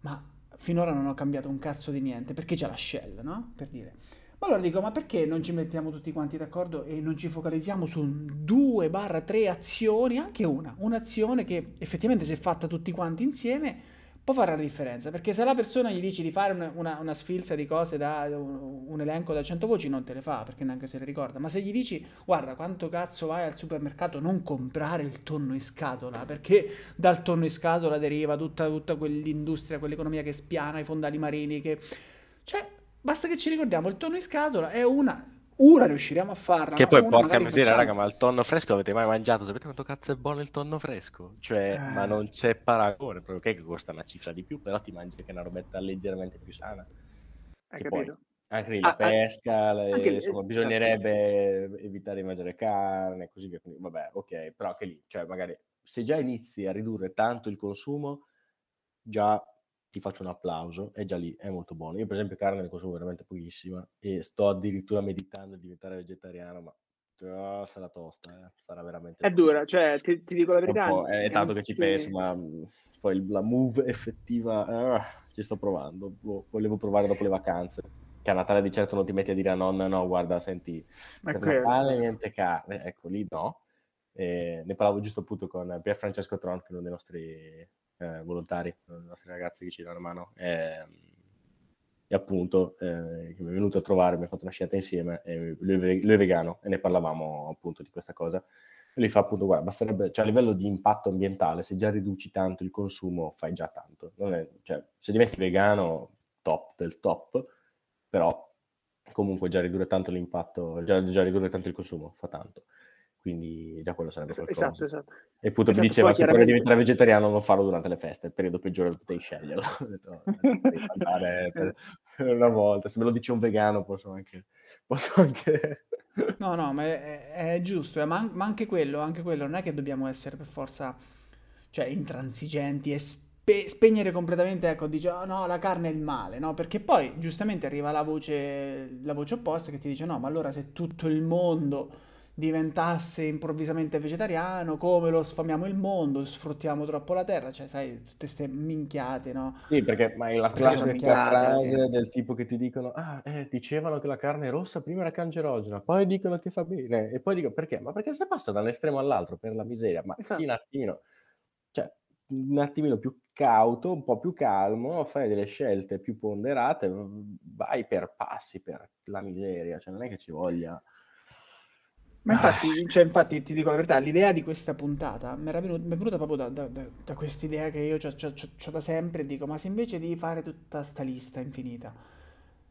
ma finora non ho cambiato un cazzo di niente, perché c'è la shell, no? Per dire. Ma allora dico, ma perché non ci mettiamo tutti quanti d'accordo e non ci focalizziamo su due barra tre azioni, anche una, un'azione che effettivamente se fatta tutti quanti insieme può fare la differenza, perché se la persona gli dici di fare una, una, una sfilza di cose da un, un, elenco da 100 voci non te le fa, perché neanche se le ricorda, ma se gli dici guarda quanto cazzo vai al supermercato non comprare il tonno in scatola, perché dal tonno in scatola deriva tutta, tutta quell'industria, quell'economia che spiana i fondali marini, che... Cioè, basta che ci ricordiamo, il tonno in scatola è una una riusciremo a farla. Che poi, porca miseria, facciamo... raga, ma il tonno fresco avete mai mangiato? Sapete quanto cazzo è buono il tonno fresco? Cioè, eh... ma non c'è paragone, proprio che costa una cifra di più, però ti mangi anche una robetta leggermente più sana. Hai che capito? Poi, anche lì la ah, pesca, le, anche insomma, lì, bisognerebbe certo. evitare di mangiare carne, così via. Quindi, vabbè, ok, però anche lì, cioè, magari se già inizi a ridurre tanto il consumo, già ti faccio un applauso, è già lì, è molto buono. Io per esempio carne ne consumo veramente pochissima e sto addirittura meditando di diventare vegetariano, ma oh, sarà tosta, eh. sarà veramente... È tosta. dura, cioè ti, ti, dico la verità. È, è tanto che ci penso, ma mm, poi la move effettiva uh, ci sto provando, volevo provare dopo le vacanze. Che a Natale di certo non ti metti a dire a nonna, no, guarda, senti, per Natale niente carne, ecco lì no. E ne parlavo giusto appunto con Pier Francesco Tron, che è uno dei nostri eh, volontari, i nostri ragazzi che ci danno mano. E, e appunto, eh, mi è venuto a trovare, mi ha fatto una scelta insieme, e lui, lui, è vegano e ne parlavamo appunto di questa cosa. E lui fa appunto, guarda, basterebbe, cioè a livello di impatto ambientale, se già riduci tanto il consumo, fai già tanto. È, cioè, se diventi vegano, top del top, però comunque già ridurre tanto l'impatto, già, già ridurre tanto il consumo, fa tanto quindi già quello sarebbe qualcosa. Esatto, esatto. E appunto esatto, mi diceva, se chiaramente... vuoi diventare vegetariano non farlo durante le feste, il periodo peggiore potevi sceglierlo. (laughs) Ho detto, devi andare per, per (laughs) una volta, se me lo dice un vegano posso anche... Posso anche... no, no, ma è, è giusto, eh, ma, ma, anche quello, anche quello, non è che dobbiamo essere per forza, cioè, intransigenti e spe- spegnere completamente, ecco, dice, oh, no, la carne è il male, no? Perché poi, giustamente, arriva la voce, la voce opposta che ti dice, no, ma allora se tutto il mondo diventasse improvvisamente vegetariano, come lo sfamiamo il mondo, sfruttiamo troppo la terra, cioè sai, tutte queste minchiate, no? Sì, perché ma è la classica frase del tipo che ti dicono, ah, eh, dicevano che la carne rossa prima era cancerogena, poi dicono che fa bene, e poi dico perché? Ma perché se passa dall'estremo all'altro per la miseria, ma esatto. sì un attimino, cioè un attimino più cauto, un po' più calmo, fai delle scelte più ponderate, vai per passi per la miseria, cioè non è che ci voglia ma infatti, cioè, infatti, ti dico la verità, l'idea di questa puntata mi, mi è venuta proprio da, da, da, da questa idea che io ho da sempre, dico, ma se invece di fare tutta sta lista infinita,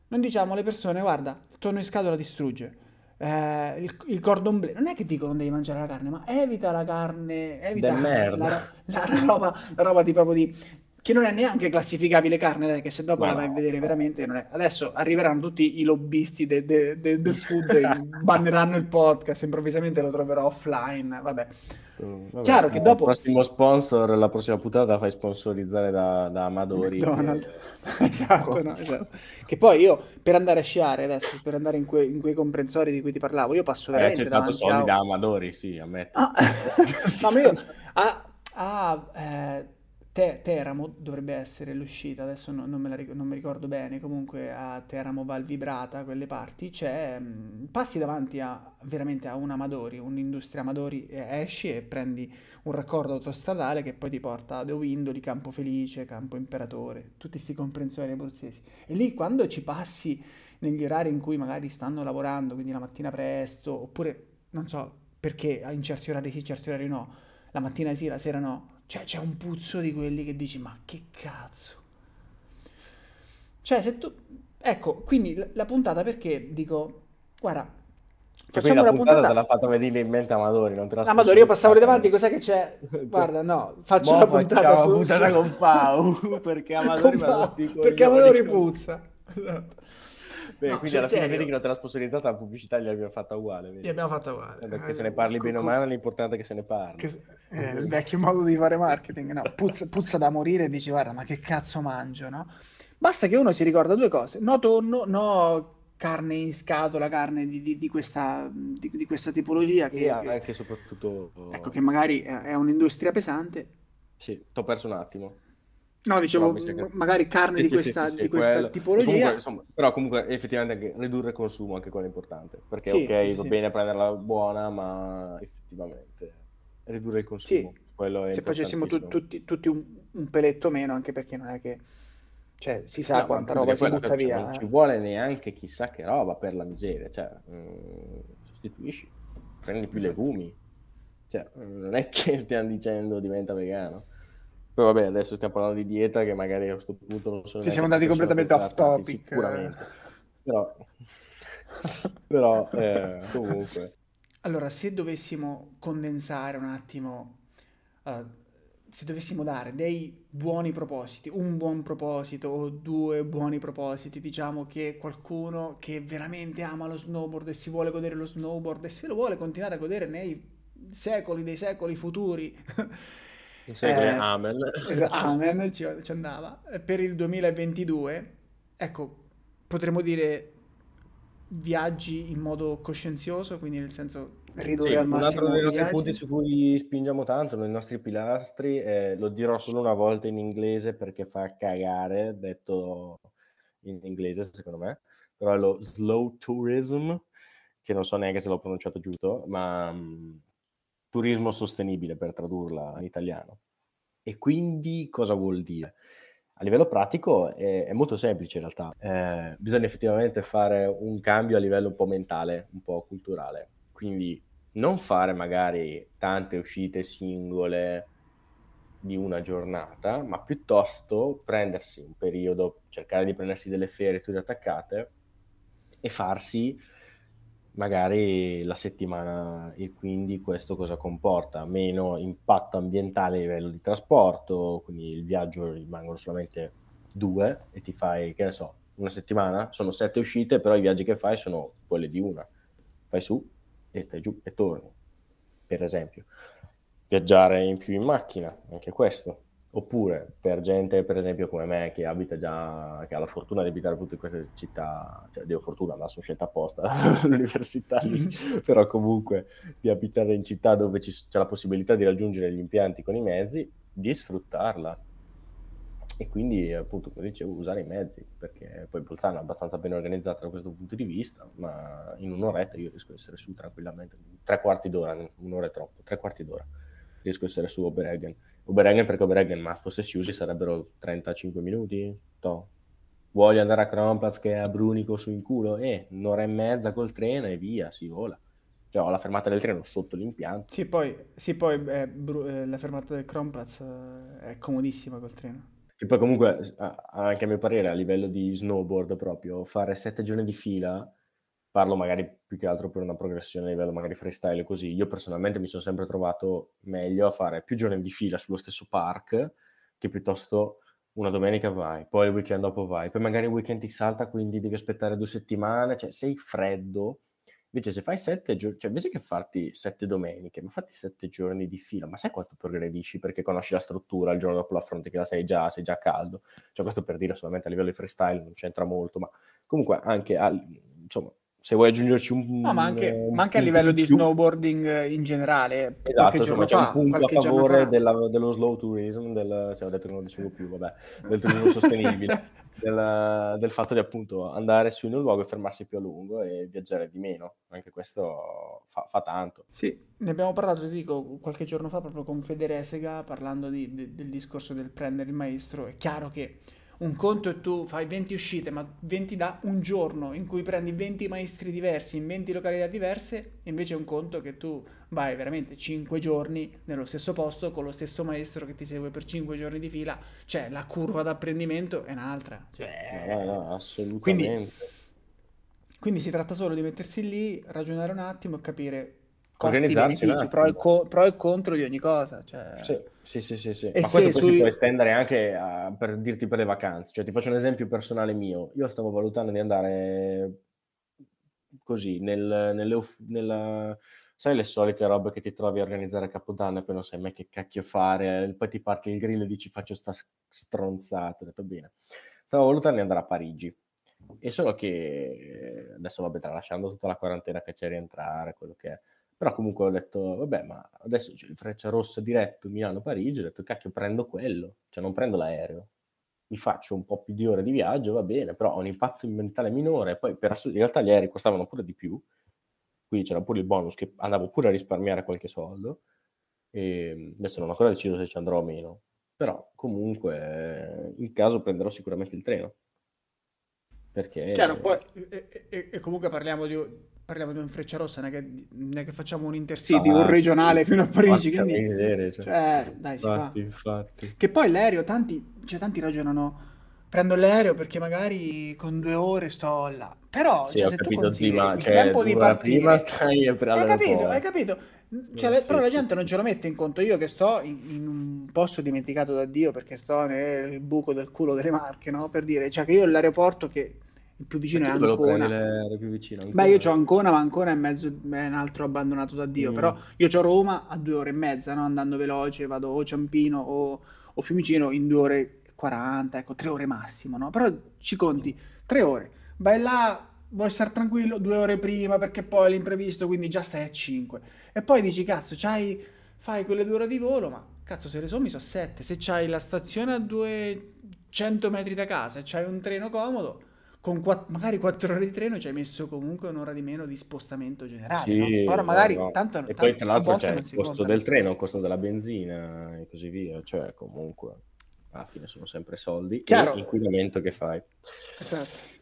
non diciamo alle persone, guarda, il tonno in scatola distrugge, eh, il, il cordon bleu, non è che dico non devi mangiare la carne, ma evita la carne, evita la, la, la, roba, la roba di proprio di che non è neanche classificabile carne, dai, che se dopo la vai a vedere veramente non è. Adesso arriveranno tutti i lobbisti del de, de, de food e (laughs) banneranno il podcast, improvvisamente lo troverò offline, vabbè. Mm, vabbè, Chiaro che dopo... Il prossimo sponsor, la prossima puntata fai sponsorizzare da, da Amadori. McDonald's. Che... (laughs) (laughs) esatto, no, esatto, Che poi io, per andare a sciare adesso, per andare in, que, in quei comprensori di cui ti parlavo, io passo veramente Hai accettato soldi a... da Amadori, sì, ammetto. Ah, no, ma io... Ah, ah eh Te- Teramo dovrebbe essere l'uscita, adesso no- non, me la ric- non mi ricordo bene, comunque a Teramo Val Vibrata, quelle parti, c'è, mh, passi davanti a, veramente a un Amadori, un'industria Amadori, e esci e prendi un raccordo autostradale che poi ti porta ad Ovindoli, Campo Felice, Campo Imperatore, tutti questi comprensori abruzzesi. E lì quando ci passi negli orari in cui magari stanno lavorando, quindi la mattina presto, oppure, non so, perché in certi orari sì, in certi orari no, la mattina sì, la sera no, cioè c'è un puzzo di quelli che dici, ma che cazzo? Cioè se tu... Ecco, quindi la puntata perché dico, guarda, cioè, facciamo una puntata, puntata... te l'ha fatto venire in mente Amadori, non te la Amadori, io passavo lì davanti, cos'è che c'è? (laughs) Guarda, no, faccio la puntata su... puntata con Pau, (laughs) perché Amadori con Pau, Perché Amadori puzza. Esatto. Beh, no, quindi alla fine vedi che non te l'ha sponsorizzata la pubblicità gli abbiamo fatta uguale. Vedi? Gli abbiamo fatta uguale. Eh, perché se ne parli bene o male l'importante è che se ne parli. Che, eh, il vecchio modo di fare marketing, no? Puzza, puzza da morire e dici guarda ma che cazzo mangio, no? Basta che uno si ricorda due cose, no tonno, no carne in scatola, carne di, di, di, questa, di questa, tipologia. Che, e anche che, soprattutto... Ecco, che magari è, è un'industria pesante. Sì, ti ho perso un attimo. No, dicevo, m- magari carne Sì, di questa, sì, sì, di questa tipologia. Comunque, insomma, però comunque effettivamente anche ridurre il consumo anche quello è importante, perché ok, va bene prenderla buona, ma effettivamente ridurre il consumo, quello è se facessimo tu- tutti, tutti un, un peletto meno, anche perché non è che... Cioè, si sa No, quanta roba si butta via. non ci eh. vuole neanche chissà che roba per la miseria, cioè, mm, sostituisci, prendi più Esatto. legumi, cioè, mm, non è (laughs) che stiamo dicendo diventa vegano. Poi vabbè, adesso stiamo parlando di dieta che magari a questo punto non sono Sì, neanche siamo andati completamente off preparate, sì, topic. sicuramente. Però, (laughs) però eh, comunque, Allora, se dovessimo condensare un attimo, eh, se dovessimo dare dei buoni propositi, un buon proposito o due buoni propositi, diciamo che qualcuno che veramente ama lo snowboard e si vuole godere lo snowboard e se lo vuole continuare a godere nei secoli dei secoli futuri, (laughs) che eh, amen. Esatto, amen, ci, ci andava. Eh, Per il 2022, ecco, potremmo dire viaggi in modo coscienzioso, quindi nel senso ridurre Sì, al un altro massimo dei i nostri viaggi. punti su cui spingiamo tanto, nei nostri pilastri, eh, lo dirò solo una volta in inglese perché fa cagare, detto in inglese secondo me, però è lo slow tourism, che non so neanche se l'ho pronunciato giusto, ma mm, turismo sostenibile per tradurla in italiano. E quindi cosa vuol dire? A livello pratico è, è molto semplice in realtà, Eh, bisogna effettivamente fare un cambio a livello un po' mentale, un po' culturale, quindi non fare magari tante uscite singole di una giornata, ma piuttosto prendersi un periodo, cercare di prendersi delle ferie tutte attaccate e farsi magari la settimana e quindi questo cosa comporta? Meno impatto ambientale a livello di trasporto, quindi il viaggio rimangono solamente due e ti fai, che ne so, una settimana, sono sette uscite, però i viaggi che fai sono quelli di una. Fai su e stai giù e torni, per esempio. Viaggiare in più in macchina, anche questo. Oppure per gente, per esempio, come me, che abita già, che ha la fortuna di abitare tutte queste città, cioè, devo fortuna, la sono scelta apposta (laughs) l'università lì, però comunque di abitare in città dove ci- c'è la possibilità di raggiungere gli impianti con i mezzi, di sfruttarla. E quindi, appunto, come dicevo, usare i mezzi, perché poi Bolzano è abbastanza ben organizzata da questo punto di vista, ma in un'oretta io riesco ad essere su tranquillamente, tre quarti d'ora, un'ora è troppo, tre quarti d'ora, riesco ad essere su Oberhagen. Oberhagen perché Oberhagen, ma fosse Siusi sarebbero 35 minuti, toh. Voglio andare a Kronplatz che è a Brunico su in culo? Eh, un'ora e mezza col treno e via, si vola. Cioè, ho la fermata del treno sotto l'impianto. Sì, poi, sì, poi eh, Bru- eh, la fermata del Kronplatz eh, è comodissima col treno. E poi comunque, anche a mio parere, a livello di snowboard proprio, fare sette giorni di fila, parlo magari più che altro per una progressione a livello magari freestyle così, io personalmente mi sono sempre trovato meglio a fare più giorni di fila sullo stesso park, che piuttosto una domenica vai, poi il weekend dopo vai, poi magari il weekend ti salta, quindi devi aspettare due settimane, cioè sei freddo. Invece se fai sette giorni, cioè invece che farti sette domeniche, ma fatti sette giorni di fila, ma sai quanto progredisci perché conosci la struttura, il giorno dopo l'affronti che la sei già, sei già caldo. Cioè questo per dire solamente a livello di freestyle non c'entra molto, ma comunque anche al- insomma, se vuoi aggiungerci un No, ma anche, un ma anche a livello di più, snowboarding in generale, Esatto, insomma, c'è fa, un punto a favore fa. della- dello slow tourism, del, se ho detto che non dicevo più, vabbè, del turismo (laughs) sostenibile, del, del fatto di appunto andare su in un luogo e fermarsi più a lungo e viaggiare di meno. Anche questo fa, fa tanto. Sì, ne abbiamo parlato, ti dico, qualche giorno fa proprio con Fede Resega, parlando di- de- del discorso del prendere il maestro. È chiaro che un conto è tu fai 20 uscite, ma 20 da un giorno in cui prendi 20 maestri diversi in 20 località diverse, invece è un conto che tu vai veramente 5 giorni nello stesso posto con lo stesso maestro che ti segue per 5 giorni di fila. Cioè, la curva d'apprendimento è un'altra. Cioè, No, no, no, assolutamente. quindi si tratta solo di mettersi lì, ragionare un attimo e capire costi, Organizzarsi un benefici, pro e, co- pro e contro di ogni cosa. Cioè... Sì, sì, sì, sì, sì. E Ma questo poi si sui- può estendere anche a- per dirti per le vacanze. Cioè, ti faccio un esempio personale mio. Io stavo valutando di andare così, nel, nelle nella- sai le solite robe che ti trovi a organizzare a Capodanno e poi non sai mai che cacchio fare, poi ti parti il grill e dici faccio sta stronzata. Ho detto bene. Stavo valutando di andare a Parigi. E solo che eh, adesso vabbè, tralasciando tutta la quarantena che c'è rientrare, quello che è. Però comunque ho detto, vabbè, ma adesso c'è il Freccia Rossa diretto Milano-Parigi, ho detto, cacchio, prendo quello, cioè non prendo l'aereo. Mi faccio un po' più di ore di viaggio, va bene, però ho un impatto mentale minore, poi per assurdo, in realtà gli aerei costavano pure di più, quindi c'era pure il bonus che andavo pure a risparmiare qualche soldo, e adesso non ho ancora deciso se ci andrò o meno, però comunque in caso prenderò sicuramente il treno. Perché... Chiaro, poi e, e, e comunque parliamo di, parliamo di un freccia rossa, non è che, non è che facciamo un intercity, ah, un regionale fino a Parigi. Quindi, miseria, cioè. Cioè, dai, infatti, si fa. Infatti. Che poi l'aereo, tanti, cioè, tanti ragionano, prendo l'aereo perché magari con due ore sto là. Però, sì, cioè, se capito, tu zima, il cioè, tempo di partire... Prima stai per hai capito, hai capito? Cioè, sì, però sì, la gente sì. non ce lo mette in conto. Io che sto in, in, un posto dimenticato da Dio perché sto nel buco del culo delle Marche, no? Per dire, cioè che io l'aeroporto che il più vicino è Ancona. Più vicino, Beh, io ho Ancona, ma Ancona è mezzo è un altro abbandonato da Dio. Mm. Però io ho Roma a due ore e mezza, no? andando veloce, vado o Ciampino o, o Fiumicino in due ore e 40, ecco, tre ore massimo, no? Però ci conti, tre ore. Vai là, vuoi stare tranquillo due ore prima perché poi l'imprevisto, quindi già stai a 5. E poi dici, cazzo, c'hai, fai quelle due ore di volo, ma cazzo, se le sommi sono 7. Se c'hai la stazione a 200 metri da casa e c'hai un treno comodo con quatt- magari 4 ore di treno ci hai messo comunque un'ora di meno di spostamento generale. Sì, no? Ora magari no, tanto E poi tra l'altro c'è il costo del treno, il costo della benzina e così via, cioè comunque alla fine sono sempre soldi Chiaro. e inquinamento che fai. Esatto.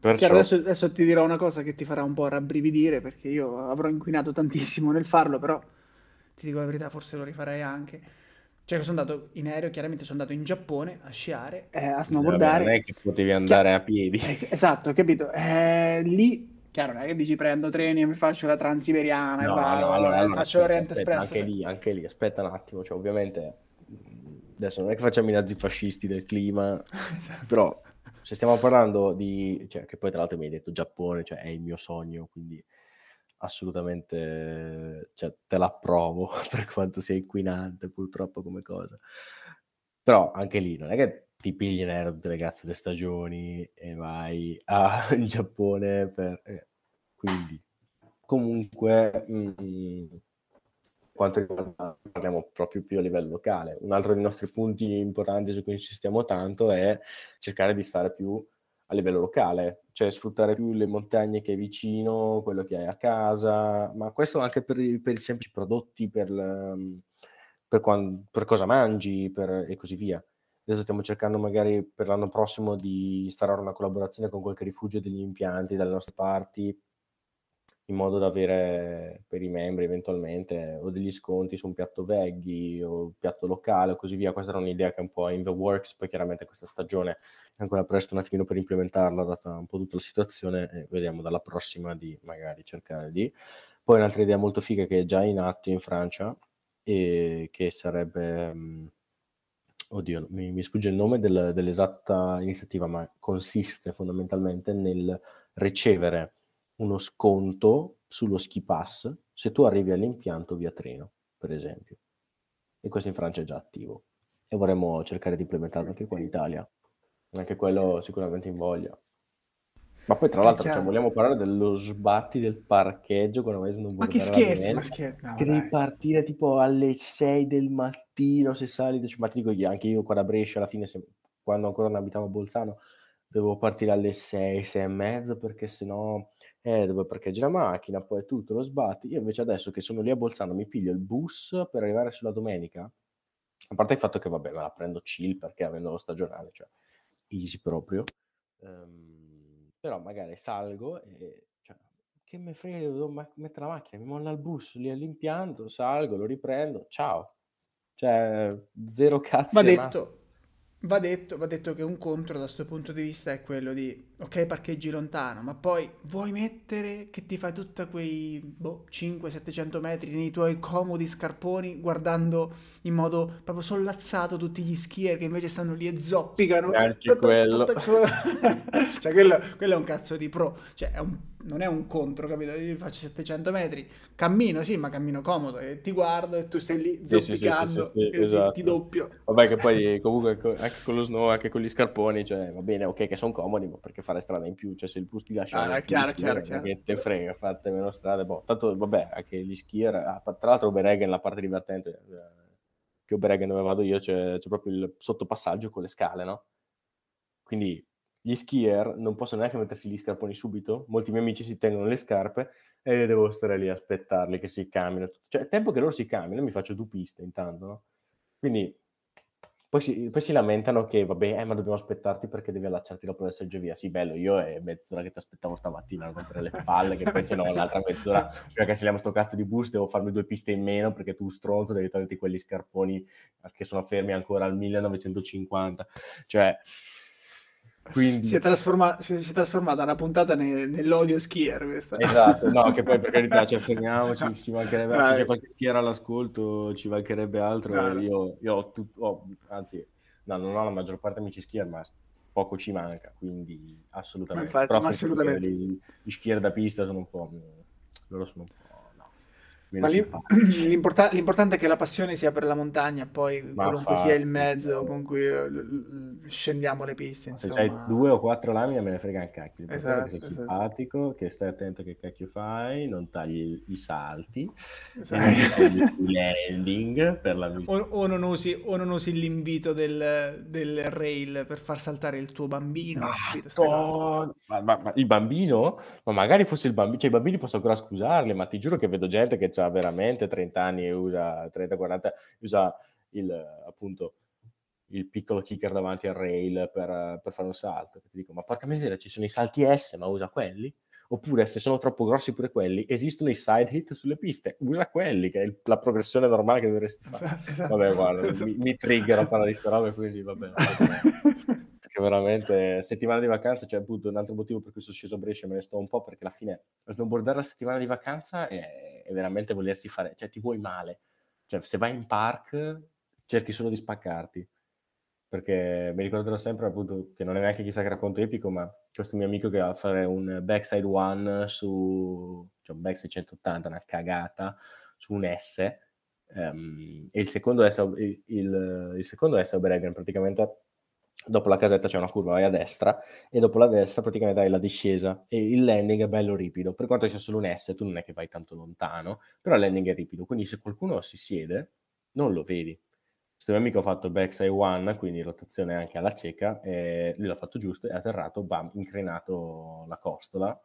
Perciò... Chiaro, adesso, adesso, ti dirò una cosa che ti farà un po' rabbrividire perché io avrò inquinato tantissimo nel farlo, però ti dico la verità, forse lo rifarei anche. Cioè, sono andato in aereo, chiaramente sono andato in Giappone a sciare, eh, a snowboardare. Non è che potevi andare Chiar- a piedi. Es- esatto, capito? Eh, lì, chiaro, non è che dici prendo treni e mi faccio la Transiberiana no, e vai, no, allora, allora, faccio l'Oriente Express. Anche lì, anche lì, aspetta un attimo, cioè ovviamente adesso non è che facciamo i nazifascisti del clima, (laughs) esatto. però se stiamo parlando di, cioè, che poi tra l'altro mi hai detto Giappone, cioè è il mio sogno, quindi assolutamente cioè, te l'approvo (laughs) per quanto sia inquinante purtroppo come cosa. Però anche lì non è che ti pigli in aereo tutte le cazzo le stagioni e vai (laughs) a, in Giappone per... Eh, quindi comunque mh, mm, quanto riguarda parliamo proprio più a livello locale. Un altro dei nostri punti importanti su cui insistiamo tanto è cercare di stare più a livello locale, cioè sfruttare più le montagne che hai vicino, quello che hai a casa, ma questo anche per, per i semplici prodotti, per, per, quando, per cosa mangi e così via. Adesso stiamo cercando magari per l'anno prossimo di instaurare una collaborazione con qualche rifugio degli impianti dalle nostre parti in modo da avere per i membri eventualmente o degli sconti su un piatto veggie o un piatto locale o così via. Questa era un'idea che è un po' in the works, poi chiaramente questa stagione è ancora presto un attimino per implementarla, data un po' tutta la situazione, e vediamo dalla prossima di magari cercare di... Poi un'altra idea molto figa che è già in atto in Francia e che sarebbe... Mm, oddio, mi, mi sfugge il nome del, dell'esatta iniziativa, ma consiste fondamentalmente nel ricevere uno sconto sullo ski pass se tu arrivi all'impianto via treno, per esempio. E questo in Francia è già attivo. E vorremmo cercare di implementarlo anche qua in Italia. Anche quello sicuramente in voglia. Ma poi tra l'altro cioè, vogliamo parlare dello sbatti del parcheggio quando vai a Ma che scherzi, ma scherzi. No, che dai. devi partire tipo alle 6 del mattino se sali, ma ti dico anche io qua da Brescia alla fine, se, quando ancora non abitavo a Bolzano, dovevo partire alle 6, 6 e mezza perché sennò eh, dove parcheggi la macchina, poi tutto lo sbatti. Io invece adesso che sono lì a Bolzano mi piglio il bus per arrivare sulla domenica, a parte il fatto che vabbè me la prendo chill perché avendo lo stagionale, cioè easy proprio, um, però magari salgo e cioè, che me frega, devo mettere la macchina, mi molla il bus lì all'impianto, salgo, lo riprendo, ciao. Cioè, zero cazzo. Ma detto, Va detto, va detto, che un contro da questo punto di vista è quello di, ok, parcheggi lontano, ma poi vuoi mettere che ti fai tutti quei boh, 500-700 metri nei tuoi comodi scarponi guardando in modo proprio sollazzato tutti gli skier che invece stanno lì e zoppicano. Anche quello. (laughs) cioè quello, quello è un cazzo di pro, cioè è un non è un contro, capito? Io faccio 700 metri, cammino, sì, ma cammino comodo e ti guardo e tu stai lì Sì, sì, sì, sì, zoppicando sì, sì, e ti- esatto. doppio. Vabbè, che poi comunque co- anche con lo snow, anche con gli scarponi, cioè va bene, ok, che sono comodi, ma perché fare strada in più? Cioè, se il bus ti lascia Ah, chiaro, chiaro, è chiaro. che te frega, fate meno strade. Boh, tanto, vabbè, anche gli skier, ah, tra l'altro Oberegen, la parte divertente, eh, che Oberegen dove vado io, c'è, c'è proprio il sottopassaggio con le scale, no? Quindi gli skier non possono neanche mettersi gli scarponi subito, molti miei amici si tengono le scarpe e devo stare lì a aspettarli che si camminano. Cioè, il tempo che loro si camminano, mi faccio due piste intanto, no? Quindi poi si, poi si lamentano che, vabbè, eh, ma dobbiamo aspettarti perché devi allacciarti dopo la seggiovia. Sì, bello, io è mezz'ora che ti aspettavo stamattina a rompere le palle, che poi ce n'ho l'altra mezz'ora, prima che saliamo sto cazzo di bus, devo farmi due piste in meno perché tu stronzo devi toglierti quegli scarponi che sono fermi ancora al 1950. Cioè, quindi... Si è, trasforma- si si è trasformata una puntata ne- nell'odio skier questa. Esatto, no, che poi per carità, cioè, fermiamoci, ci mancherebbe, se Dai. c'è qualche schiera all'ascolto ci mancherebbe altro, no. io, io ho, tut- ho- anzi, no, non ho la maggior parte amici skier, ma poco ci manca, quindi assolutamente. Ma infatti, Però ma assolutamente. Gli, gli skier da pista sono un po', loro sono un po', no, meno Ma lì- simpatici. (clears throat) l'importa- l'importante è che la passione sia per la montagna, poi Ma qualunque sia il mezzo con cui eh, l- l- scendiamo le piste, Se insomma. c'hai due o quattro lamine me ne frega un cacchio, è che sei Esatto, esatto. simpatico, che stai attento a che cacchio fai, non tagli i salti, Esatto. i landing (laughs) per la O, o non usi, o non usi l'invito del, del rail per far saltare il tuo bambino. Madonna! Ma, ma- ma il bambino? Ma magari fosse il bambino, cioè i bambini posso ancora scusarli, ma ti giuro che vedo gente che ha veramente 30 anni e usa 30-40, usa il, appunto il piccolo kicker davanti al rail per, per fare un salto. Ti dico, ma porca miseria, ci sono i salti S, ma usa quelli? Oppure se sono troppo grossi pure quelli, esistono i side hit sulle piste, usa quelli, che è il- la progressione normale che dovresti fare. Esatto. Vabbè, guarda, Esatto. mi, mi trigger a parlare di sta roba, quindi vabbè. Perché (laughs) veramente settimana di vacanza, cioè appunto un altro motivo per cui sono sceso a Brescia me ne sto un po', perché alla fine snowboardare la settimana di vacanza è, è veramente volersi fare, cioè ti vuoi male. Cioè se vai in park cerchi solo di spaccarti. Perché mi ricorderò sempre appunto che non è neanche chissà che racconto epico, ma questo mio amico che va a fare un backside one su, cioè un backside 180, una cagata, su un S, ehm, e il secondo S, il, il, il secondo S a Oberegen praticamente dopo la casetta c'è una curva, vai a destra e dopo la destra praticamente hai la discesa e il landing è bello ripido, per quanto sia solo un S tu non è che vai tanto lontano, però il landing è ripido, quindi se qualcuno si siede non lo vedi. Questo mio amico ha fatto backside one, quindi rotazione anche alla cieca, e lui l'ha fatto giusto, è atterrato, bam, inclinato la costola.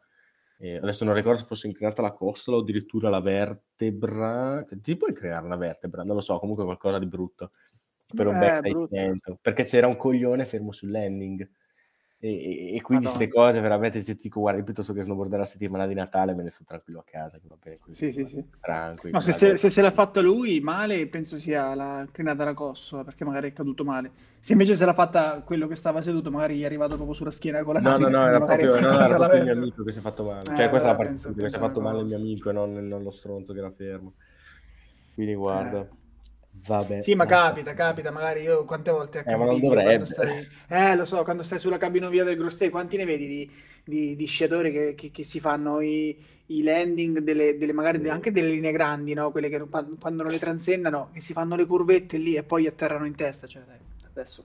E adesso non ricordo se fosse inclinata la costola o addirittura la vertebra. Ti puoi creare una vertebra? Non lo so, comunque qualcosa di brutto per un Eh, backside brutto. 100, perché c'era un coglione fermo sul landing. E, e- e quindi queste cose veramente se ti dico guarda piuttosto che snowboardare la settimana di Natale me ne sto tranquillo a casa va bene così Sì, sì, sì. tranquillo No, se, se- se se l'ha fatto lui male, penso sia la crinata alla costola, perché magari è caduto male. Se invece se l'ha fatta quello che stava seduto, magari gli è arrivato proprio sulla schiena con la No, no, (laughs) no, era proprio, no, era proprio il mio amico che si è fatto male. Eh, cioè, questa è la parte penso- che si è fatto male il mio amico e non, non lo stronzo che era fermo. Quindi guarda, vabbè. Sì, ma capita, capita, magari io quante volte a Eh, ma non dovrebbe. stai... Eh, lo so, quando stai sulla cabinovia del Grostay, quanti ne vedi di, di- di sciatori che, che- che si fanno i, i landing delle, delle- magari de- anche delle linee grandi, no? Quelle che quando non le transennano, che si fanno le curvette lì e poi atterrano in testa, cioè dai, adesso...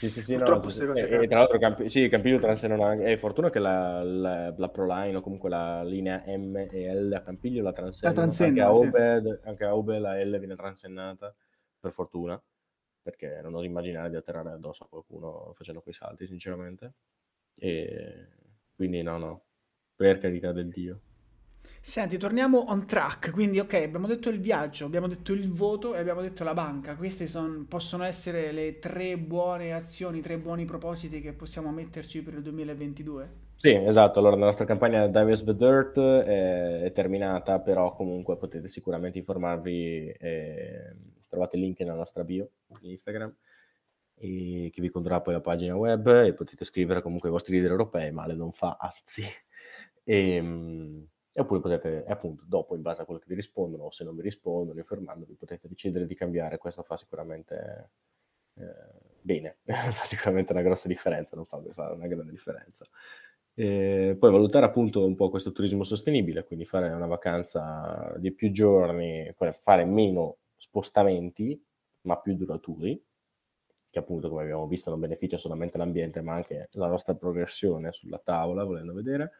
Sì, sì, sì, no, Purtroppo queste cose e, e tra l'altro Campi- sì, Campiglio transennano anche, è fortuna che la, la, la Proline o comunque la linea M e L a Campiglio la transennano, transennano, anche a sì. Obed, anche a Obed la L viene transennata, per fortuna, perché non oso immaginare di atterrare addosso a qualcuno facendo quei salti, sinceramente, e quindi no, no, per carità del Dio. Senti, torniamo on track, quindi ok, abbiamo detto il viaggio, abbiamo detto il voto e abbiamo detto la banca. Queste son- possono essere le tre buone azioni, tre buoni propositi che possiamo metterci per il 2022. Sì, esatto. Allora, la nostra campagna Divers the Dirt è, è terminata, però comunque potete sicuramente informarvi. eh, trovate il link nella nostra bio di Instagram che vi condurrà poi la pagina web e potete scrivere comunque i vostri leader europei, male non fa, anzi. E, mm, e oppure potete, e appunto, dopo, in base a quello che vi rispondono, o se non vi rispondono, informandovi, potete decidere di cambiare. Questo fa sicuramente eh, bene, (laughs) fa sicuramente una grossa differenza, non fa, fa una grande differenza. E poi valutare appunto un po' questo turismo sostenibile, quindi fare una vacanza di più giorni, fare meno spostamenti, ma più duraturi, che appunto come abbiamo visto non beneficia solamente l'ambiente, ma anche la nostra progressione sulla tavola, volendo vedere.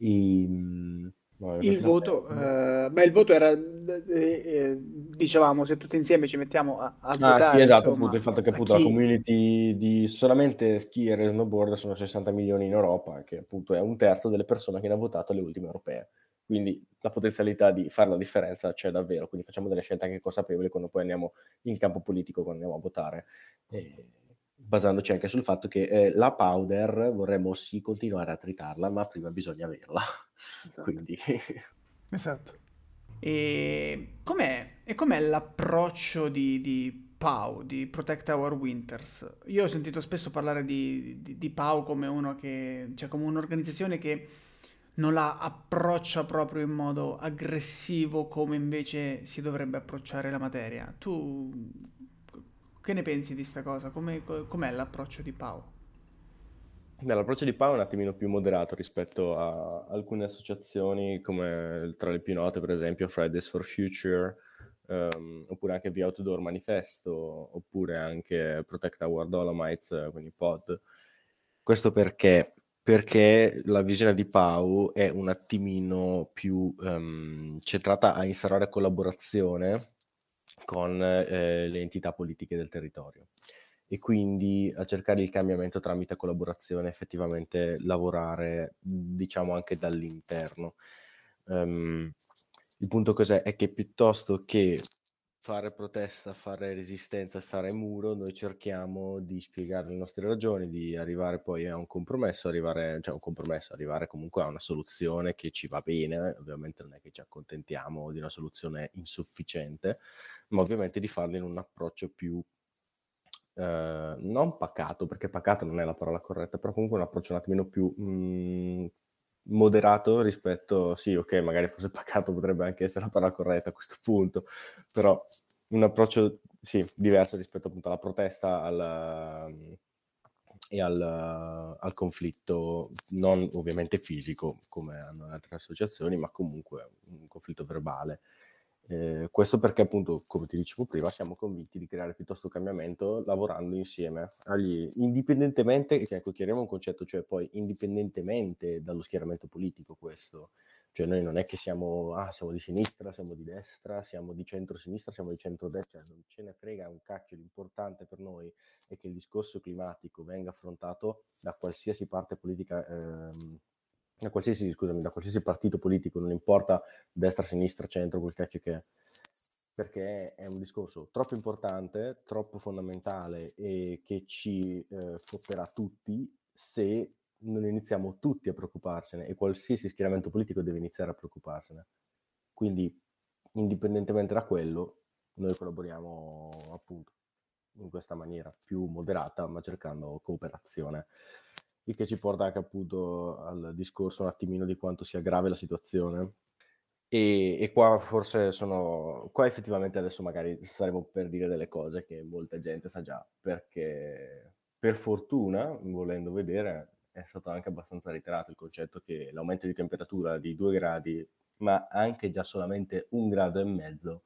Ehm, il voto, eh, beh, il voto era, eh, eh, dicevamo, se tutti insieme ci mettiamo a, a ah, votare. sì, esatto, insomma, appunto, il fatto che appunto chi... la community di solamente skier e snowboard sono 60 milioni in Europa, che appunto è un terzo delle persone che hanno votato alle ultime europee. Quindi la potenzialità di fare la differenza c'è davvero, quindi facciamo delle scelte anche consapevoli quando poi andiamo in campo politico, quando andiamo a votare. E basandoci anche sul fatto che eh, la powder vorremmo sì continuare a tritarla, ma prima bisogna averla. Esatto. Quindi... (laughs) esatto. E com'è, e com'è l'approccio di, di, PAU, di Protect Our Winters? Io ho sentito spesso parlare di, di, di PAU come uno che, cioè come un'organizzazione che non la approccia proprio in modo aggressivo come invece si dovrebbe approcciare la materia. Tu che ne pensi di questa cosa? Com'è, com'è l'approccio di Pau? Beh, l'approccio di Pau è un attimino più moderato rispetto a alcune associazioni come tra le più note, per esempio Fridays for Future, um, oppure anche The Outdoor Manifesto, oppure anche Protect Our Dolomites, quindi POD. Questo perché? Perché la visione di Pau è un attimino più um, centrata a instaurare collaborazione con eh, le entità politiche del territorio e quindi a cercare il cambiamento tramite collaborazione, effettivamente lavorare diciamo anche dall'interno. Um, il punto cos'è? È che piuttosto che fare protesta, fare resistenza, fare muro, noi cerchiamo di spiegare le nostre ragioni, di arrivare poi a un compromesso, arrivare, cioè un compromesso, arrivare comunque a una soluzione che ci va bene, ovviamente non è che ci accontentiamo di una soluzione insufficiente, ma ovviamente di farlo in un approccio più eh, non pacato, perché pacato non è la parola corretta, però comunque un approccio un attimino più mh, mm, moderato rispetto, sì, ok, magari forse pacato potrebbe anche essere la parola corretta a questo punto, però un approccio, sì, diverso rispetto appunto alla protesta al, e al, al, conflitto, non ovviamente fisico come hanno altre associazioni, ma comunque un conflitto verbale. Eh, questo perché appunto, come ti dicevo prima, siamo convinti di creare piuttosto cambiamento lavorando insieme, agli, indipendentemente, ecco, chiariamo un concetto, cioè poi indipendentemente dallo schieramento politico questo, cioè noi non è che siamo, ah, siamo di sinistra, siamo di destra, siamo di centro-sinistra, siamo di centro-destra, cioè non ce ne frega un cacchio, l'importante per noi è che il discorso climatico venga affrontato da qualsiasi parte politica ehm, da qualsiasi, scusami, da qualsiasi partito politico, non importa destra, sinistra, centro, quel cacchio che è, perché è un discorso troppo importante, troppo fondamentale e che ci eh, fotterà tutti se non iniziamo tutti a preoccuparsene e qualsiasi schieramento politico deve iniziare a preoccuparsene. Quindi, indipendentemente da quello, noi collaboriamo appunto in questa maniera più moderata, ma cercando cooperazione il che ci porta anche appunto al discorso un attimino di quanto sia grave la situazione. E, e, qua forse sono, qua effettivamente adesso magari saremo per dire delle cose che molta gente sa già, perché per fortuna, volendo vedere, è stato anche abbastanza reiterato il concetto che l'aumento di temperatura di due gradi, ma anche già solamente un grado e mezzo,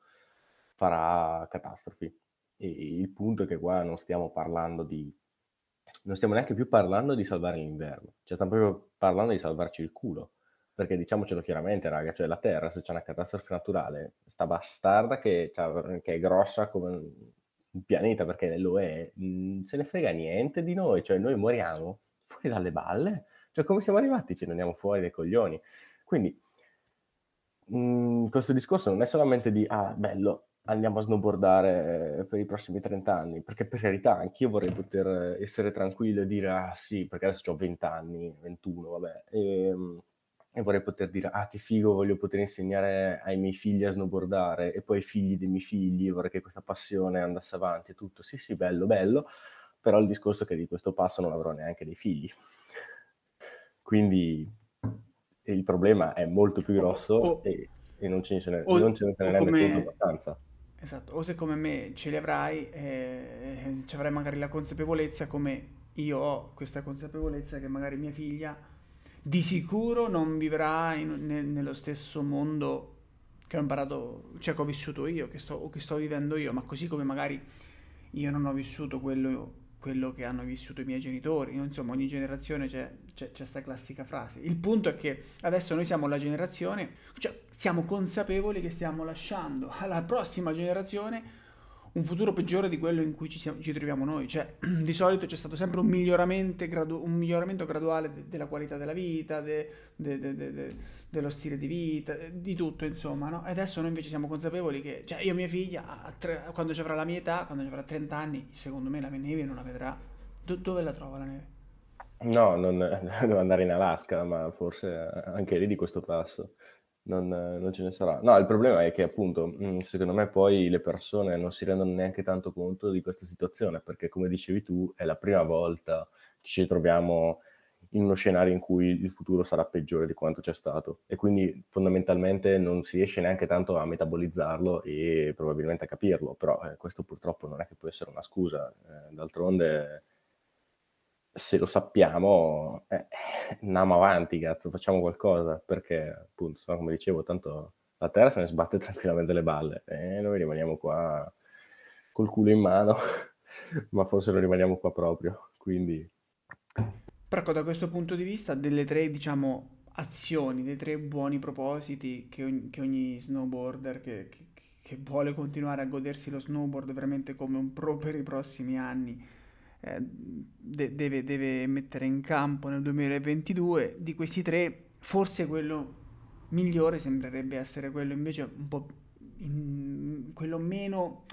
farà catastrofi. E il punto è che qua non stiamo parlando di non stiamo neanche più parlando di salvare l'inverno, cioè stiamo proprio parlando di salvarci il culo. Perché diciamocelo chiaramente, raga, cioè la Terra, se c'è una catastrofe naturale, sta bastarda che, che è grossa come un pianeta, perché lo è, non mm, se ne frega niente di noi, cioè noi moriamo fuori dalle balle, cioè come siamo arrivati? Ce ne andiamo fuori dai coglioni. Quindi mh, mm, questo discorso non è solamente di, ah, bello, andiamo a snowboardare eh, per i prossimi 30 anni, perché per carità anch'io vorrei poter essere tranquillo e dire ah sì, perché adesso ho 20 anni, 21, vabbè, e, ehm, e, vorrei poter dire ah che figo, voglio poter insegnare ai miei figli a snowboardare e poi ai figli dei miei figli, vorrei che questa passione andasse avanti e tutto, sì sì, bello, bello, però il discorso è che di questo passo non avrò neanche dei figli. Quindi il problema è molto più grosso oh, e, e, non ce ne, oh, non ce ne abbastanza Esatto, o se come me ce li avrai, eh, ci avrai magari la consapevolezza come io ho questa consapevolezza che magari mia figlia di sicuro non vivrà in- ne- nello stesso mondo che ho imparato, cioè che ho vissuto io, che sto, o che sto vivendo io, ma così come magari io non ho vissuto quello, quello che hanno vissuto i miei genitori, insomma ogni generazione c'è questa classica frase. Il punto è che adesso noi siamo la generazione, cioè siamo consapevoli che stiamo lasciando alla prossima generazione un futuro peggiore di quello in cui ci, siamo, ci troviamo noi. Cioè, (clears throat) di solito c'è stato sempre un, gradu- un miglioramento graduale de- della qualità della vita, de- de- dello stile di vita, di tutto, insomma. No? E adesso noi invece siamo consapevoli che, cioè, io mia figlia, tre, quando ci avrà la mia età, quando ci avrà 30 anni, secondo me la neve non la vedrà. Do- dove la trova la neve? No, non (laughs) devo andare in Alaska, ma forse anche lì di questo passo non, non, ce ne sarà. No, il problema è che appunto, mm, secondo me poi le persone non si rendono neanche tanto conto di questa situazione, perché come dicevi tu, è la prima volta che ci troviamo in uno scenario in cui il futuro sarà peggiore di quanto c'è stato. E quindi fondamentalmente non si riesce neanche tanto a metabolizzarlo e probabilmente a capirlo, però eh, questo purtroppo non è che può essere una scusa, eh, d'altronde se lo sappiamo, eh, andiamo avanti, cazzo, facciamo qualcosa, perché appunto, come dicevo, tanto la Terra se ne sbatte (laughs) tranquillamente le balle e noi rimaniamo qua col culo in mano, (laughs) ma forse non rimaniamo qua proprio, quindi... Però da questo punto di vista, delle tre, diciamo, azioni, dei tre buoni propositi che ogni, che ogni snowboarder che, che, che vuole continuare a godersi lo snowboard veramente come un pro per i prossimi anni, eh, de- deve, deve mettere in campo nel 2022. Di questi tre, forse quello migliore sembrerebbe essere quello invece un po' in, quello meno,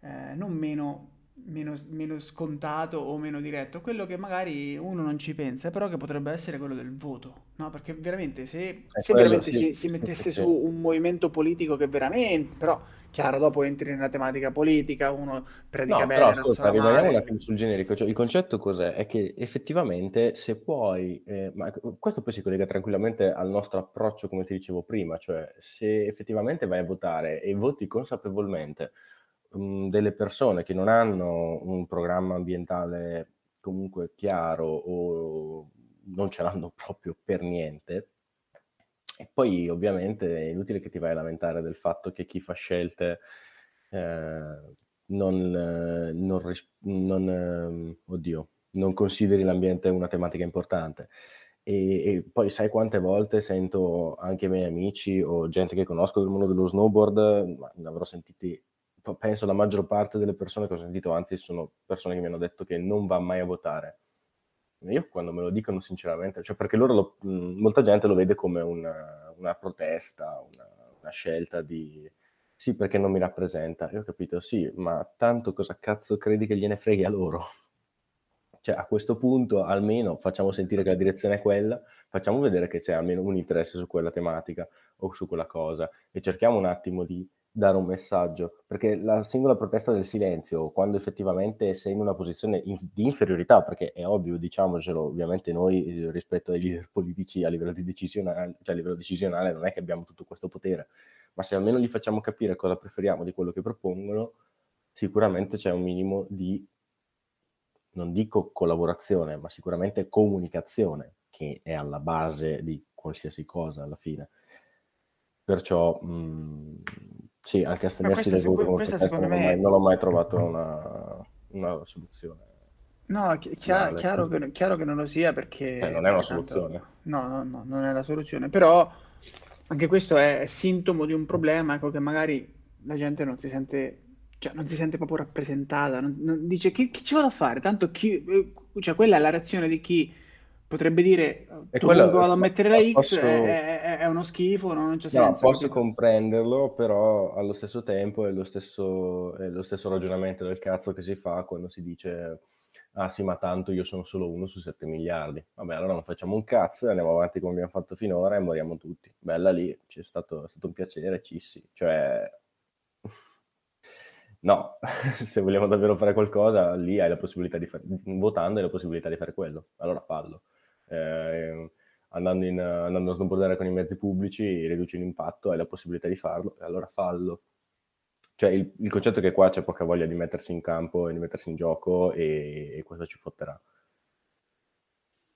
eh, non meno meno, meno, scontato o meno diretto, quello che magari uno non ci pensa, però che potrebbe essere quello del voto, no? Perché veramente se, se veramente sì, si, si, mettesse su un movimento politico che veramente, però chiaro, dopo entri nella tematica politica, uno predica no, bene, però ascolta, rimaniamo un attimo sul generico, cioè, il concetto cos'è? È che effettivamente se puoi, eh, ma questo poi si collega tranquillamente al nostro approccio come ti dicevo prima, cioè se effettivamente vai a votare e voti consapevolmente mh, delle persone che non hanno un programma ambientale comunque chiaro o non ce l'hanno (laughs) proprio per niente. E poi ovviamente è inutile che ti vai a lamentare del fatto che chi fa scelte eh, non, non, non, eh, oddio, non consideri l'ambiente una tematica importante. E, e, poi sai quante volte sento anche i miei amici o gente che conosco del mondo dello snowboard, ma ne avrò sentiti penso la maggior parte delle persone che ho sentito, anzi sono persone che mi hanno detto che non va mai a votare. Io quando me lo dicono sinceramente, cioè perché loro lo, molta gente lo vede come una, una protesta, una, una, scelta di sì perché non mi rappresenta. Io ho capito, sì, ma tanto cosa cazzo credi che gliene freghi a loro? Cioè a questo punto almeno facciamo sentire che la direzione è quella, facciamo vedere che c'è almeno un interesse su quella tematica o su quella cosa e cerchiamo un attimo di dare un messaggio, perché la singola protesta del silenzio, quando effettivamente sei in una posizione in, di inferiorità, perché è ovvio, diciamocelo, ovviamente noi eh, rispetto ai leader politici a livello, decisionale, cioè a livello decisionale non è che abbiamo tutto questo potere, ma se almeno gli facciamo capire cosa preferiamo di quello che propongono, sicuramente c'è un minimo di, non dico collaborazione, ma sicuramente comunicazione, che è alla base di qualsiasi cosa alla fine. Perciò mh, sì, anche astenersi dal voto questa secondo non, me... mai, non ho mai trovato una, una soluzione. No, chi- chiaro, chiaro, che, chiaro, che, non lo sia perché... Eh, non è una soluzione. No, no, no, non è la soluzione. Però anche questo è sintomo di un problema, ecco, che magari la gente non si sente, cioè, non si sente proprio rappresentata. Non, non, dice, che, che, ci vado a fare? Tanto chi... Eh, cioè, quella è la reazione di chi potrebbe dire e quello, vado a mettere la X posso, è, è, è, uno schifo non c'è senso no, posso comprenderlo però allo stesso tempo è lo stesso, è lo stesso ragionamento del cazzo che si fa quando si dice ah sì ma tanto io sono solo uno su 7 miliardi. Vabbè allora non facciamo un cazzo andiamo avanti come abbiamo fatto finora e moriamo tutti. Bella lì c'è stato, è stato un piacere cissi cioè (laughs) no (laughs) se vogliamo davvero fare qualcosa lì hai la possibilità di fare votando hai la possibilità di fare quello. Allora fallo eh, andando, in, andando a snowboardare con i mezzi pubblici riduci l'impatto, hai la possibilità di farlo, e allora fallo. Cioè il, il, concetto è che qua c'è poca voglia di mettersi in campo e di mettersi in gioco e, e questo ci fotterà.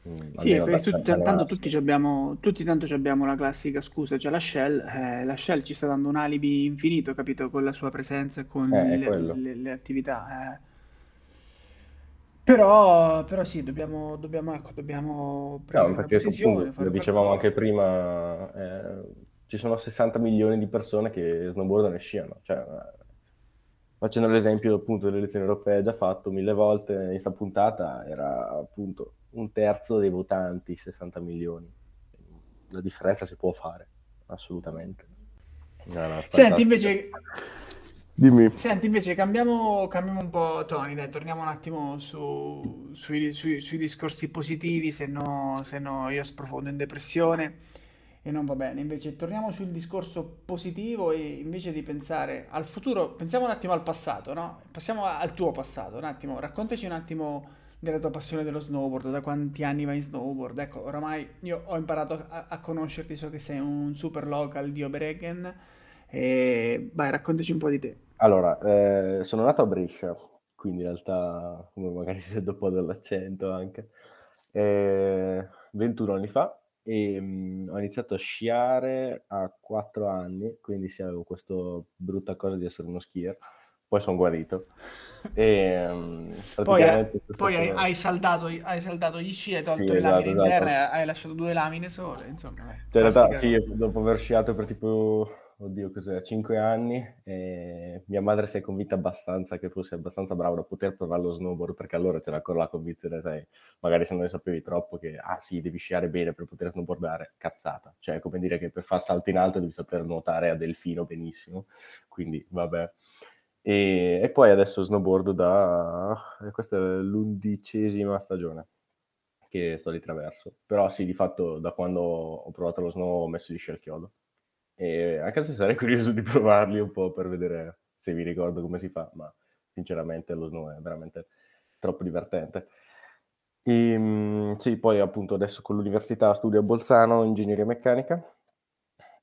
Mm, Sì, perché tu- tanto tutti ci abbiamo, tutti tanto ci abbiamo la classica scusa, c'è la Shell, eh, la Shell ci sta dando un alibi infinito, capito, con la sua presenza e con Eh, le, le- le attività. eh. Però, però sì, dobbiamo, dobbiamo, ecco, dobbiamo No, prendere una perché posizione, lo dicevamo anche prima, eh, ci sono 60 milioni di persone che snowboardano e sciano. Cioè, eh, facendo l'esempio appunto delle elezioni europee già fatto mille volte in sta puntata, era appunto un terzo dei votanti, 60 milioni. La differenza si può fare, assolutamente. No, no, Senti, invece, Dimmi. Senti, invece cambiamo, cambiamo un po' Tony, dai, torniamo un attimo su- sui, sui- sui discorsi positivi, se no, se no io sprofondo in depressione e non va bene. Invece torniamo sul discorso positivo e invece di pensare al futuro, pensiamo un attimo al passato, no? Passiamo al tuo passato, un attimo, raccontaci un attimo della tua passione dello snowboard, da quanti anni vai in snowboard. Ecco, oramai io ho imparato a, a conoscerti, so che sei un super local di Oberegen e vai, raccontaci un po' di te. Allora, eh, sono nato a Brescia, quindi in realtà, come magari si sente un po' dall'accento anche, eh, 21 anni fa e mm, ho iniziato a sciare a 4 anni, quindi sì, avevo questa brutta cosa di essere uno skier, poi sono guarito e mm, (laughs) Poi, eh, poi hai, hai saldato, hai saldato gli sci, hai tolto Sì, le esatto, lamine esatto. interne, hai lasciato due lamine sole, insomma. dai, Cioè, in realtà, sì, dopo aver sciato per tipo, oddio, cos'è, 5 anni, eh, mia madre si è convinta abbastanza che fossi abbastanza bravo da poter provare lo snowboard, perché allora c'era ancora la convinzione, sai, magari se non ne sapevi troppo, che, ah sì, devi sciare bene per poter snowboardare, cazzata. Cioè, come dire che per far salto in alto devi saper nuotare a delfino benissimo, quindi vabbè. E, e poi adesso snowboard da, eh, questa è l'undicesima stagione che sto di traverso. Però sì, di fatto da quando ho provato lo snow ho messo gli sci al chiodo. E anche se sarei curioso di provarli un po' per vedere se vi ricordo come si fa, ma sinceramente lo snow è veramente troppo divertente. E, mm, sì, poi appunto adesso con l'università studio a Bolzano ingegneria meccanica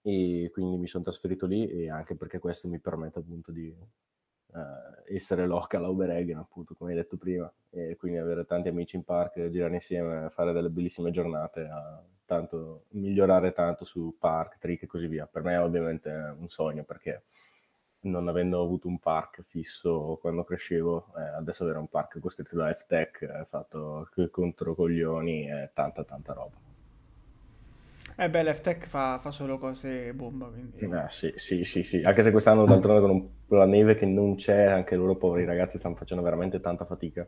e quindi mi sono trasferito lì e anche perché questo mi permette appunto di eh, essere local a Oberegen, appunto, come hai detto prima, e quindi avere tanti amici in park, girare insieme, fare delle bellissime giornate, a tanto, migliorare tanto su park, trick e così via. Per me è ovviamente un sogno perché non avendo avuto un park fisso quando crescevo, eh, adesso avere un park costruito da F-Tech, eh, fatto contro coglioni, è tanta tanta roba. Eh beh, l'F-Tech fa, fa solo cose bomba, quindi... Eh, sì, sì, sì, sì, anche se quest'anno d'altronde con, un- con la neve che non c'è, anche loro poveri ragazzi stanno facendo veramente tanta fatica,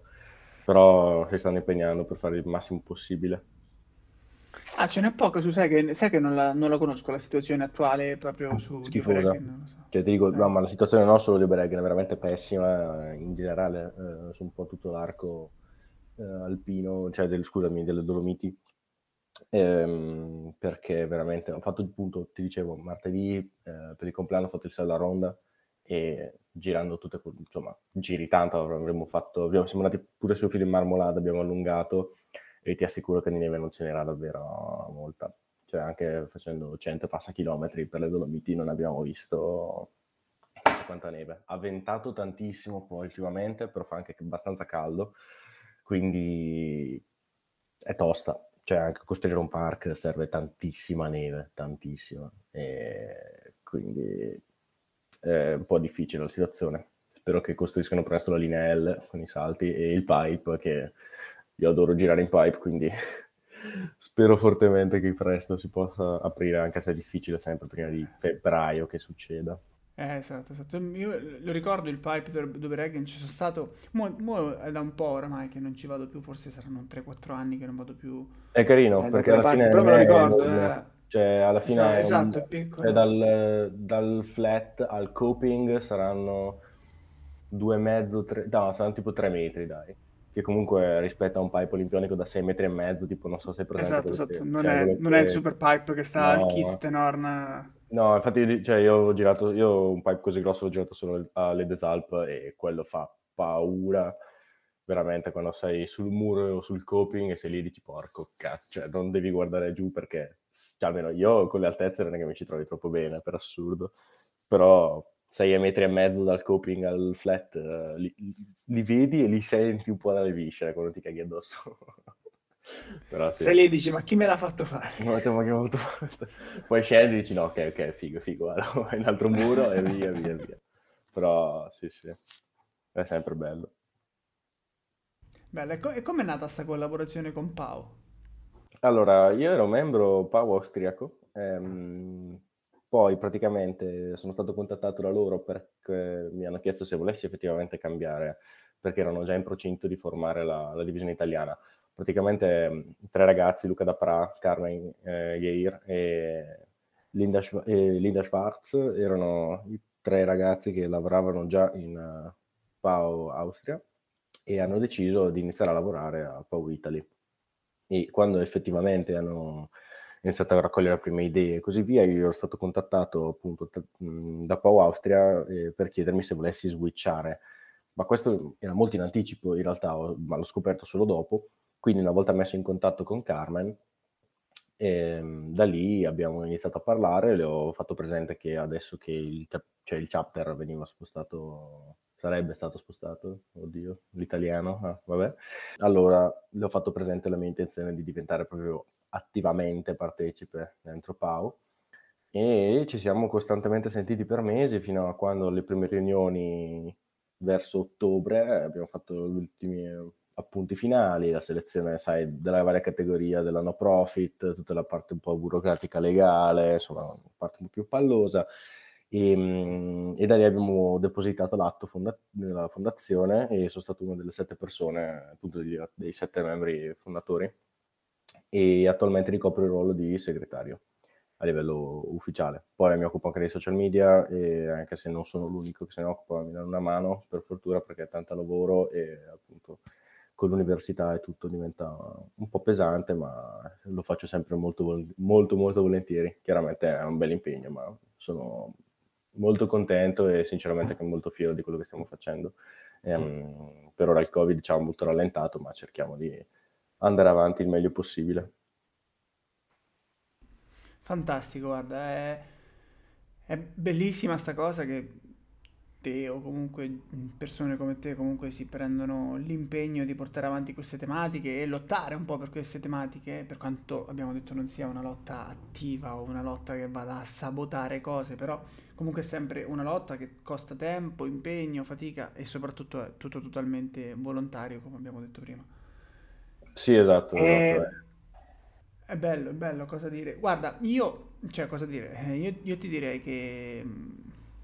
però si stanno impegnando per fare il massimo possibile. Ah, ce n'è poca, su sai che, sai che non, la, non la conosco la situazione attuale proprio su Schifosa. So. Cioè, ti dico, Eh. no, ma la situazione non solo di Oberegen è veramente pessima, eh, in generale, eh, su un po' tutto l'arco eh, alpino, cioè, del, scusami, delle Dolomiti, Ehm, perché veramente ho fatto il punto, ti dicevo, martedì eh, per il compleanno ho fatto il sella ronda e girando tutte, insomma, giri tanto, avremmo fatto, abbiamo, siamo andati pure sul filo in marmolada, abbiamo allungato e ti assicuro che di neve non ce n'era davvero molta. Cioè anche facendo 100 passa chilometri per le Dolomiti non abbiamo visto chissà quanta neve. Ha ventato tantissimo poi ultimamente, però fa anche abbastanza caldo, quindi è tosta. Cioè anche costruire un park serve tantissima neve, tantissima. E quindi è un po' difficile la situazione. Spero che costruiscano presto la linea L con i salti e il pipe, che io adoro girare in pipe, quindi (laughs) spero fortemente che presto si possa aprire, anche se è difficile sempre prima di febbraio che succeda. Eh, esatto, esatto. Io lo ricordo il pipe dove Reagan ci sono stato, mo, mo è da un po' oramai che non ci vado più, forse saranno 3-4 anni che non vado più È carino eh, perché alla fine me lo ricordo. eh. Cioè, alla fine Esa- è un- esatto, cioè, dal, dal flat al coping saranno due e mezzo, tre, no, saranno tipo tre metri, dai. Che comunque rispetto a un pipe olimpionico da sei metri e mezzo, tipo non so se è presente Esatto, esatto. che- Non cioè, è, non è il super pipe che sta al No. Kistenorn. No, infatti io- cioè, io ho girato, io un pipe così grosso l'ho girato solo alle Desalp e quello fa paura veramente quando sei sul muro o sul coping e sei lì e dici porco cazzo, cioè non devi guardare giù perché, cioè, almeno io con le altezze non è che mi ci trovi troppo bene, per assurdo, però 6 metri e mezzo dal coping al flat, li, li vedi e li senti un po' dalle viscere quando ti caghi addosso. (laughs) Però sì. Sei lì e dici, ma chi me l'ha fatto fare? Ma che molto Poi scendi e dici, no, ok, ok, figo, figo, guarda, vai (laughs) in altro muro e via, via, via. Però sì, sì, è sempre bello. Bello, e, co- e com'è nata questa collaborazione con Pau? Allora, io ero membro Pau austriaco, ehm, poi praticamente sono stato contattato da loro perché mi hanno chiesto se volessi effettivamente cambiare, perché erano già in procinto di formare la, la divisione italiana. Praticamente tre ragazzi, Luca Dapra, Carmen eh, Yeir e Linda, e Linda Schwarz, erano i tre ragazzi che lavoravano già in uh, Pau Austria e hanno deciso di iniziare a lavorare a Pau Italy. E quando effettivamente hanno iniziato a raccogliere le prime idee e così via, io ero stato contattato appunto t- da Pau Austria eh, per chiedermi se volessi switchare. Ma questo era molto in anticipo, in realtà, ma l'ho scoperto solo dopo. Quindi una volta messo in contatto con Carmen, e, ehm, da lì abbiamo iniziato a parlare, le ho fatto presente che adesso che il, cioè il chapter veniva spostato sarebbe stato spostato, oddio, l'italiano, ah, vabbè. Allora, le ho fatto presente la mia intenzione di diventare proprio attivamente partecipe dentro Pau e ci siamo costantemente sentiti per mesi fino a quando le prime riunioni verso ottobre abbiamo fatto gli ultimi appunti finali, la selezione, sai, della varia categoria della no profit, tutta la parte un po' burocratica legale, insomma, una parte un po' più pallosa e, ehm, e, da lì abbiamo depositato l'atto fonda- nella fondazione e sono stato una delle sette persone, appunto dei, dei sette membri fondatori e attualmente ricopro il ruolo di segretario a livello ufficiale. Poi mi occupo anche dei social media e anche se non sono l'unico che se ne occupa mi danno una mano per fortuna perché è tanto lavoro e appunto con l'università e tutto diventa un po' pesante ma lo faccio sempre molto molto molto volentieri. Chiaramente è un bel impegno ma sono molto contento e sinceramente anche molto fiero di quello che stiamo facendo. Ehm, per ora il Covid ci ha molto rallentato, ma cerchiamo di andare avanti il meglio possibile. Fantastico, guarda, è, è bellissima sta cosa che te o comunque persone come te comunque si prendono l'impegno di portare avanti queste tematiche e lottare un po' per queste tematiche, per quanto abbiamo detto non sia una lotta attiva o una lotta che vada a sabotare cose, però comunque è sempre una lotta che costa tempo, impegno, fatica e soprattutto è tutto totalmente volontario, come abbiamo detto prima. Sì, esatto. E... esatto eh. È bello, è bello, cosa dire. Guarda, io, cioè, cosa dire, eh, io, io ti direi che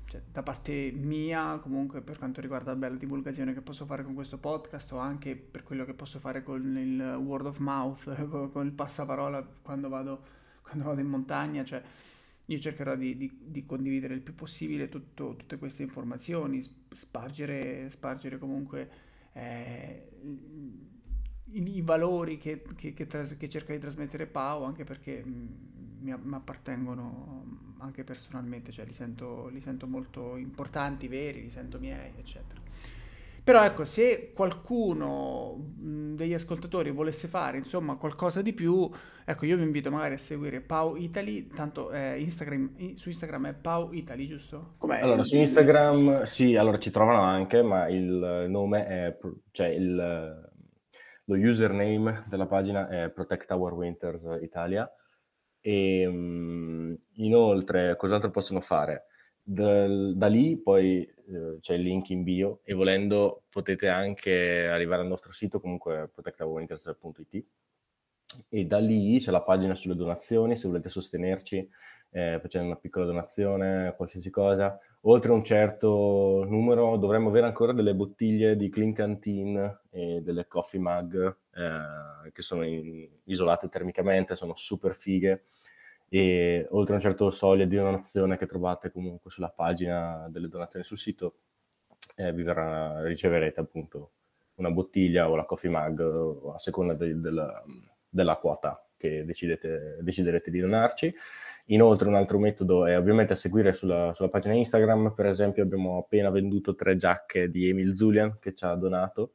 cioè, da parte mia, comunque per quanto riguarda la divulgazione che posso fare con questo podcast o anche per quello che posso fare con il word of mouth, (laughs) con, con il passaparola quando vado, quando vado in montagna, cioè io cercherò di, di, di condividere il più possibile tutto, tutte queste informazioni, spargere, spargere comunque eh, i, i, valori che, che, che, tras- che, cerca di trasmettere Pau, anche perché mh, mi, mi appartengono anche personalmente, cioè li sento, li sento molto importanti, veri, li sento miei, eccetera. Però ecco, se qualcuno degli ascoltatori volesse fare insomma qualcosa di più, ecco, io vi invito magari a seguire Pau Italy, tanto eh, Instagram, su Instagram è Pau Italy, giusto? Com'è? Allora, su Instagram sì, allora ci trovano anche, ma il nome è, cioè il, lo username della pagina è Protect Our Winters Italia e um, inoltre, cos'altro possono fare? Da, da lì poi eh, c'è il link in bio e volendo potete anche arrivare al nostro sito, comunque protectawinters.it e da lì c'è la pagina sulle donazioni, se volete sostenerci eh, facendo una piccola donazione, qualsiasi cosa. Oltre un certo numero dovremmo avere ancora delle bottiglie di Clean Canteen e delle coffee mug eh, che sono in, isolate termicamente, sono super fighe e oltre un certo soglia di donazione che trovate comunque sulla pagina delle donazioni sul sito, eh, vi verrà, riceverete appunto una bottiglia o la coffee mug a seconda de, de, de, della quota che decidete, deciderete di donarci. Inoltre un altro metodo è ovviamente a seguire sulla, sulla, pagina Instagram, per esempio abbiamo appena venduto tre giacche di Emil Zulian che ci ha donato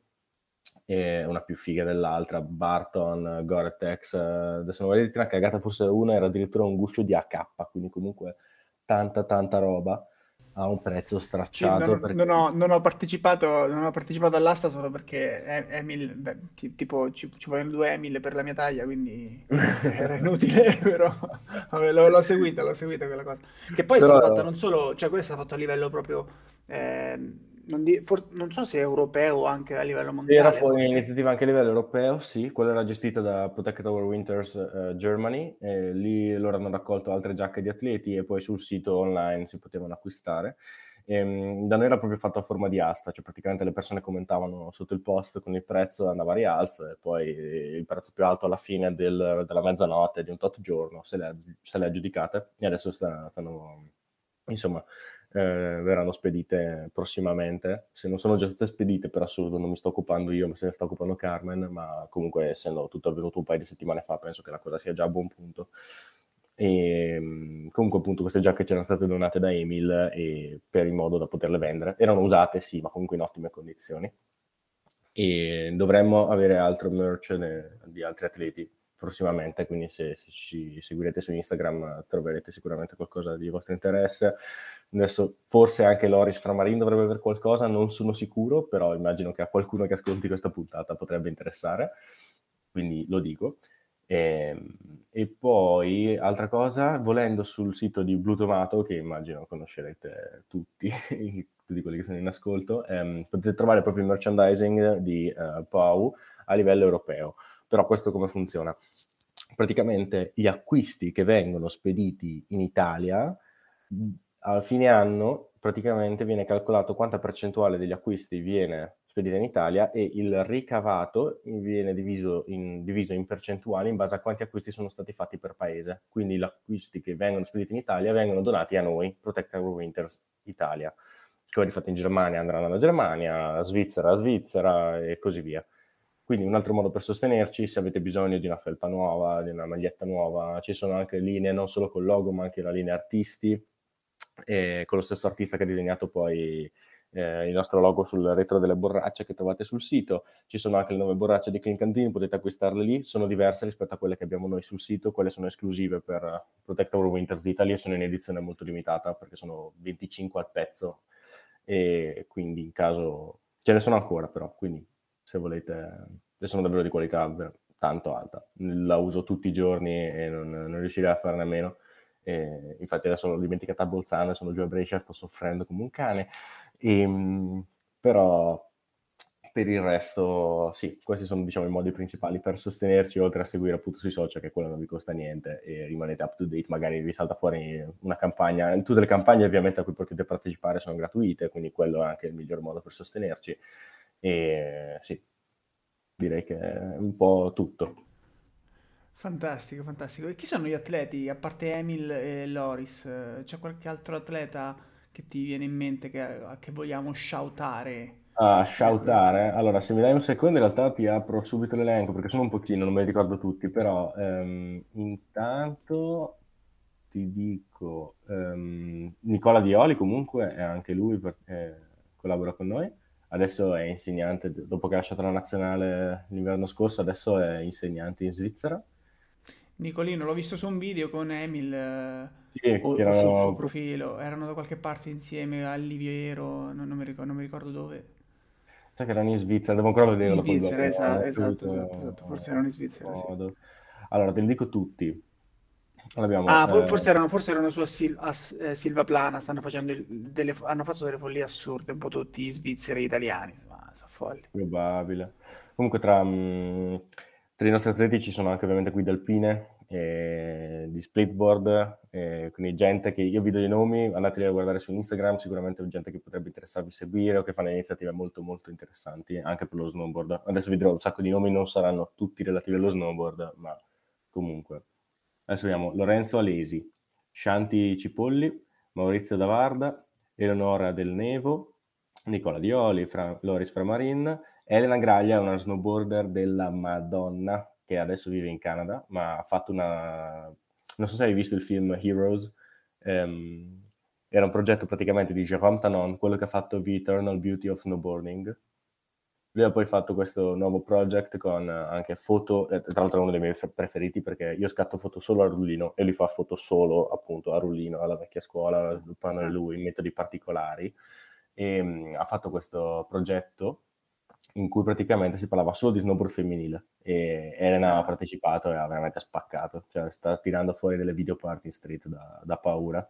una più figa dell'altra, Barton, Gore-Tex, adesso non voglio dire una cagata, forse una era addirittura un guscio di AK, quindi comunque tanta tanta roba. A un prezzo Sì, stracciato. non, perché... non ho, non ho partecipato, non ho partecipato all'asta solo perché Emil, beh, ti- tipo ci, ci vogliono due Emil per la mia taglia, quindi (laughs) era inutile, (laughs) però vabbè, l'ho, l'ho seguita, l'ho seguita quella cosa. Che poi è stata fatta Però non solo, cioè quella è stata fatta a livello proprio, ehm, non, di- for- non so se europeo o anche a livello Era mondiale, poi forse. un'iniziativa anche a livello europeo, sì, quella era gestita da Protect Our Winters eh, Germany, e lì loro hanno raccolto altre giacche di atleti e poi sul sito online si potevano acquistare. Ehm, da noi era proprio fatto a forma di asta, cioè praticamente le persone commentavano sotto il post con il prezzo andava a rialzo e poi il prezzo più alto alla fine del- della mezzanotte di un tot giorno se le, se le aggiudicate e adesso sta- stanno, insomma, verranno spedite prossimamente. Se non sono già state spedite, per assurdo, non mi sto occupando io, ma se ne sta occupando Carmen, ma comunque essendo tutto avvenuto un paio di settimane fa, penso che la cosa sia già a buon punto. E mh, comunque appunto queste giacche c'erano state donate da Emil e per il modo da poterle vendere. Erano usate, sì, ma comunque in ottime condizioni. E dovremmo avere altro merch ne- di altri atleti prossimamente, quindi se, se ci seguirete su Instagram eh, troverete sicuramente qualcosa di vostro interesse. Adesso forse anche Loris Framarin dovrebbe avere qualcosa, non sono sicuro, però immagino che a qualcuno che ascolti questa puntata potrebbe interessare, quindi lo dico. E, e poi, altra cosa, volendo sul sito di Blue che immagino conoscerete tutti, (laughs) tutti quelli che sono in ascolto, ehm, potete trovare proprio il merchandising di eh, Pau a livello europeo. Però questo come funziona? Praticamente gli acquisti che vengono spediti in Italia, mh, a fine anno praticamente viene calcolato quanta percentuale degli acquisti viene spedita in Italia e il ricavato viene diviso in, diviso in percentuali in base a quanti acquisti sono stati fatti per paese. Quindi gli acquisti che vengono spediti in Italia vengono donati a noi, Protect Our Winters Italia. Quelli fatti in Germania andranno alla Germania, Svizzera a Svizzera e così via. Quindi un altro modo per sostenerci, se avete bisogno di una felpa nuova, di una maglietta nuova, ci sono anche linee non solo col logo, ma anche la linea artisti, e con lo stesso artista che ha disegnato poi eh, il nostro logo sul retro delle borracce che trovate sul sito. Ci sono anche le nuove borracce di Clean Canteen, potete acquistarle lì, sono diverse rispetto a quelle che abbiamo noi sul sito, quelle sono esclusive per Protect Our Winters Italy e sono in edizione molto limitata perché sono 25 al pezzo. E quindi in caso ce ne sono ancora però, quindi se volete, e sono davvero di qualità tanto alta. La uso tutti i giorni e non, non riuscirei a farne a meno. E infatti adesso l'ho dimenticata a Bolzano, sono giù a Brescia, sto soffrendo come un cane. E, però per il resto, sì, questi sono diciamo i modi principali per sostenerci, oltre a seguire appunto sui social, che quello non vi costa niente e rimanete up to date, magari vi salta fuori una campagna, tutte le campagne ovviamente a cui potete partecipare sono gratuite, quindi quello è anche il miglior modo per sostenerci. E sì, direi che è un po' tutto. Fantastico, fantastico. E chi sono gli atleti, a parte Emil e Loris? C'è qualche altro atleta che ti viene in mente che, che vogliamo shoutare? A Eh, shoutare, allora se mi dai un secondo in realtà ti apro subito l'elenco perché sono un pochino, non me li ricordo tutti, però ehm, intanto ti dico ehm, Nicola Dioli comunque è anche lui per- eh, collabora con noi, adesso è insegnante, dopo che ha lasciato la nazionale l'inverno scorso, adesso è insegnante in Svizzera. Nicolino, l'ho visto su un video con Emil eh, Sì, o, che o sul suo erano profilo, erano da qualche parte insieme a Liviero, non, non mi ricordo, non mi ricordo dove. Sai che erano in Svizzera, devo ancora In vedere dopo il Svizzera, non esatto, esatto, esatto, esatto, forse erano in Svizzera, sì. Allora, te li dico tutti. Abbiamo, Ah, eh, forse erano, forse erano su a, Sil- a eh, Silva Plana, stanno facendo il- delle, hanno fatto delle follie assurde, un po' tutti svizzeri e italiani, ma sono folli. probabile. Comunque tra, mh, tra i nostri atleti ci sono anche ovviamente guide alpine, eh, di splitboard, eh, quindi gente che io vi do i nomi, andateli a guardare su Instagram, sicuramente è gente che potrebbe interessarvi seguire o che fanno iniziative molto molto interessanti anche per lo snowboard. Adesso vi dirò un sacco di nomi, non saranno tutti relativi allo snowboard, ma comunque. Adesso abbiamo Lorenzo Alesi, Shanti Cipolli, Maurizio Davarda, Eleonora Del Nevo, Nicola Dioli, Fra- Loris Framarin, Elena Graglia una snowboarder della Madonna che adesso vive in Canada, ma ha fatto una... Non so se hai visto il film Heroes, ehm, era un progetto praticamente di Jérôme Tanon, quello che ha fatto The Eternal Beauty of Snowboarding. Lui ha poi fatto questo nuovo project con anche foto, eh, tra l'altro è uno dei miei preferiti perché io scatto foto solo a rullino e lui fa foto solo appunto a rullino, alla vecchia scuola, sviluppando lui metodi particolari. E um, ha fatto questo progetto in cui praticamente si parlava solo di snowboard femminile e Elena ha partecipato e ha veramente spaccato, cioè sta tirando fuori delle video party in street da, da paura.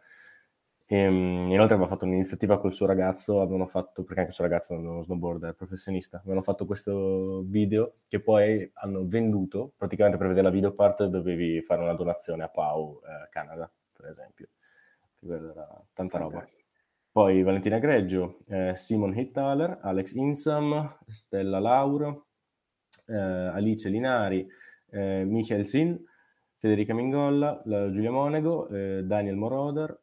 E, ehm, inoltre aveva fatto un'iniziativa col suo ragazzo, avevano fatto, perché anche il suo ragazzo è uno snowboarder professionista, avevano fatto questo video che poi hanno venduto, praticamente per vedere la video part dovevi fare una donazione a Pau eh, Canada, per esempio. Era tanta roba. Poi Valentina Greggio, eh, Simon Hittaler, Alex Insam, Stella Lauro, eh, Alice Linari, eh, Michael Sin, Federica Mingolla, Giulia Monego, eh, Daniel Moroder,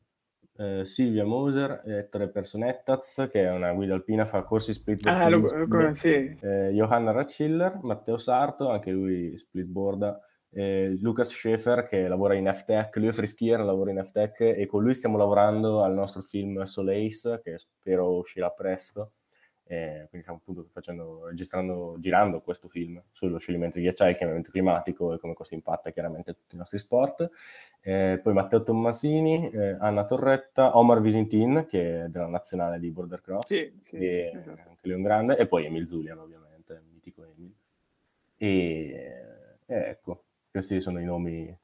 eh, Silvia Moser, Ettore Personettaz, che è una guida alpina, fa corsi split ah, lo, lo, sì. eh, Johanna Ratschiller, Matteo Sarto, anche lui splitboarda, eh, Lucas Schaefer che lavora in FTech, lui è freskier, lavora in FTech e con lui stiamo lavorando al nostro film Solace che spero uscirà presto. Eh, quindi stiamo appunto facendo, registrando, girando questo film sullo scioglimento di ghiacciai, il cambiamento climatico e come questo impatta chiaramente tutti i nostri sport. Eh, poi Matteo Tommasini, eh, Anna Torretta, Omar Visintin, che è della nazionale di Border Cross, sì, sì, e esatto. anche lui un grande, e poi Emil Zulian ovviamente, mitico Emil. E ecco, questi sono i nomi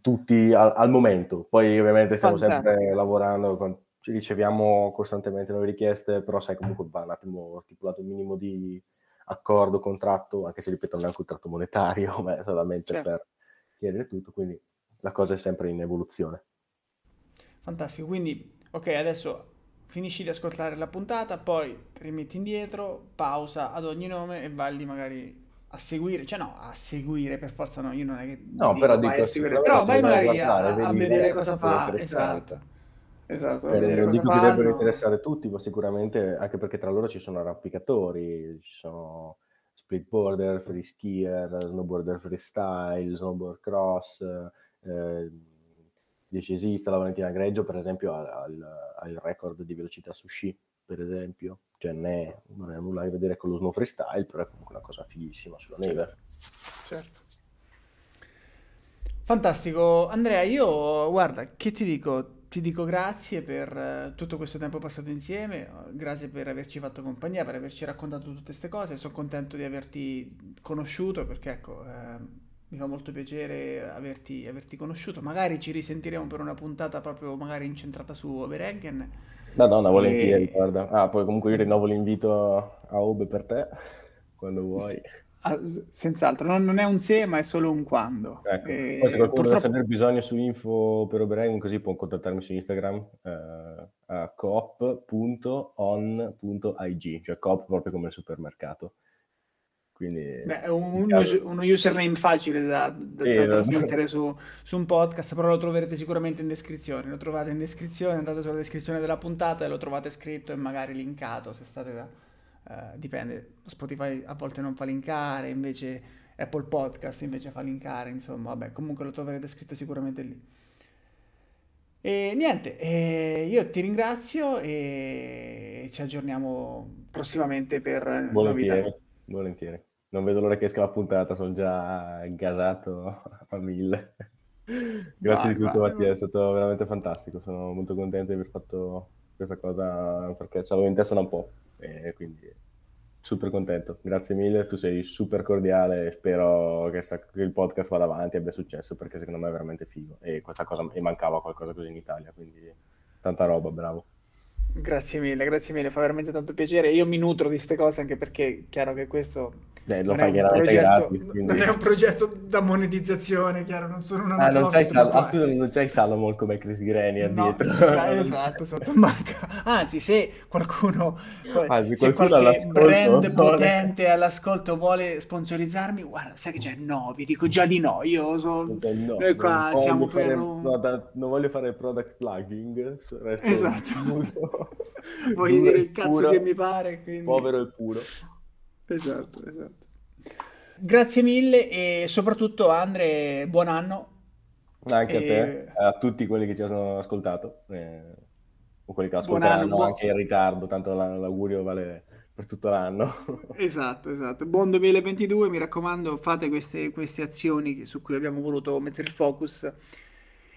tutti al, al momento. Poi ovviamente stiamo Fantastico. sempre lavorando, con, riceviamo costantemente nuove richieste, però sai comunque va un attimo stipulato un minimo di accordo, contratto, anche se ripeto non è un contratto monetario, (laughs) ma è solamente certo. per chiedere tutto, quindi la cosa è sempre in evoluzione. Fantastico, quindi ok, adesso finisci di ascoltare la puntata, poi rimetti indietro, pausa ad ogni nome e vai lì magari a seguire, cioè no, a seguire per forza no, io non è che... No, però dico, a seguire, però vai magari a, a, vedere cosa fa, esatto. Esatto, eh, non dico che debbano interessare tutti, ma sicuramente anche perché tra loro ci sono arrampicatori, ci sono splitboarder, free skier, snowboarder freestyle, snowboard cross, eh, la Valentina Greggio per esempio ha, il record di velocità su sci, per esempio cioè non, è, non ha nulla a che vedere con lo snow freestyle, però è comunque una cosa fighissima sulla neve. Certo. Fantastico, Andrea, io guarda, che ti dico? Ti dico grazie per uh, tutto questo tempo passato insieme, grazie per averci fatto compagnia, per averci raccontato tutte queste cose, sono contento di averti conosciuto perché ecco, eh, mi fa molto piacere averti, averti, conosciuto, magari ci risentiremo per una puntata proprio magari incentrata su Overeggen Madonna, volentieri, e... guarda. Ah, poi comunque io rinnovo l'invito a Ube per te, quando vuoi. Sì. Ah, senz'altro, non, non, è un se, ma è solo un quando. Ecco. E... Poi se qualcuno purtroppo... dovesse avere bisogno su info per Oberheim, così può contattarmi su Instagram eh, a coop.on.ig, cioè coop proprio come il supermercato. Quindi, Beh, è un, caso... uno username facile da, da, sì, da trasmettere su, su, un podcast, però lo troverete sicuramente in descrizione. Lo trovate in descrizione, andate sulla descrizione della puntata e lo trovate scritto e magari linkato se state da... Uh, dipende, Spotify a volte non fa linkare, invece Apple Podcast invece fa linkare, insomma, vabbè, comunque lo troverete scritto sicuramente lì. E niente, eh, io ti ringrazio e ci aggiorniamo prossimamente per volentieri, novità. Volentieri non vedo l'ora che esca la puntata, sono già gasato a mille. (laughs) Grazie vai, di tutto vai, Mattia, vai. è stato veramente fantastico, sono molto contento di aver fatto questa cosa perché ce l'avevo in testa da un po' e quindi super contento. Grazie mille, tu sei super cordiale e spero che, sta, che il podcast vada avanti e abbia successo perché secondo me è veramente figo e questa cosa mi mancava qualcosa così in Italia, quindi tanta roba, bravo. Grazie mille, grazie mille, fa veramente tanto piacere. Io mi nutro di queste cose anche perché è chiaro che questo eh, lo fai chiaramente progetto, gratis, quindi... non è un progetto da monetizzazione, chiaro, non sono una ah, non c'hai Sal- ah, scusa, non c'hai Salomon come Chris Greni addietro. No, esatto, sotto (laughs) manca. Anzi, se qualcuno, Anzi, se qualche brand potente all'ascolto vuole sponsorizzarmi, guarda, sai che c'è? No, vi dico già di no. Io so... no, noi qua siamo per fare, un... no, da, non voglio fare product plugging, esatto. (laughs) Voglio dire il cazzo puro, che mi pare. Quindi... Povero e puro. Esatto, esatto. Grazie mille e soprattutto Andre, buon anno. Anche e... a te, a tutti quelli che ci hanno ascoltato, eh, o quelli che ascolteranno anche in ritardo, tanto l'augurio vale per tutto l'anno. (laughs) Esatto, esatto. Buon 2022, mi raccomando, fate queste, queste azioni su cui abbiamo voluto mettere il focus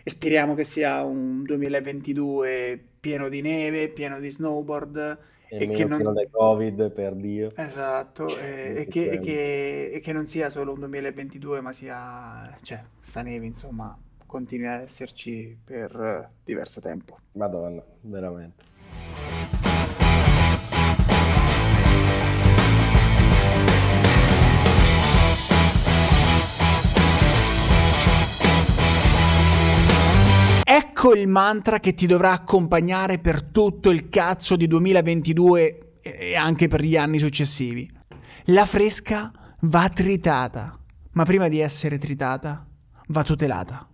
e speriamo che sia un 2022 pieno di neve, pieno di snowboard e, e che non... dai covid, per Dio. Esatto, e, e, che, che, e, che, non sia solo un 2022, ma sia, cioè, sta neve, insomma, continui a esserci per diverso tempo. Madonna, veramente. Ecco il mantra che ti dovrà accompagnare per tutto il cazzo di 2022 e anche per gli anni successivi. La fresca va tritata, ma prima di essere tritata va tutelata.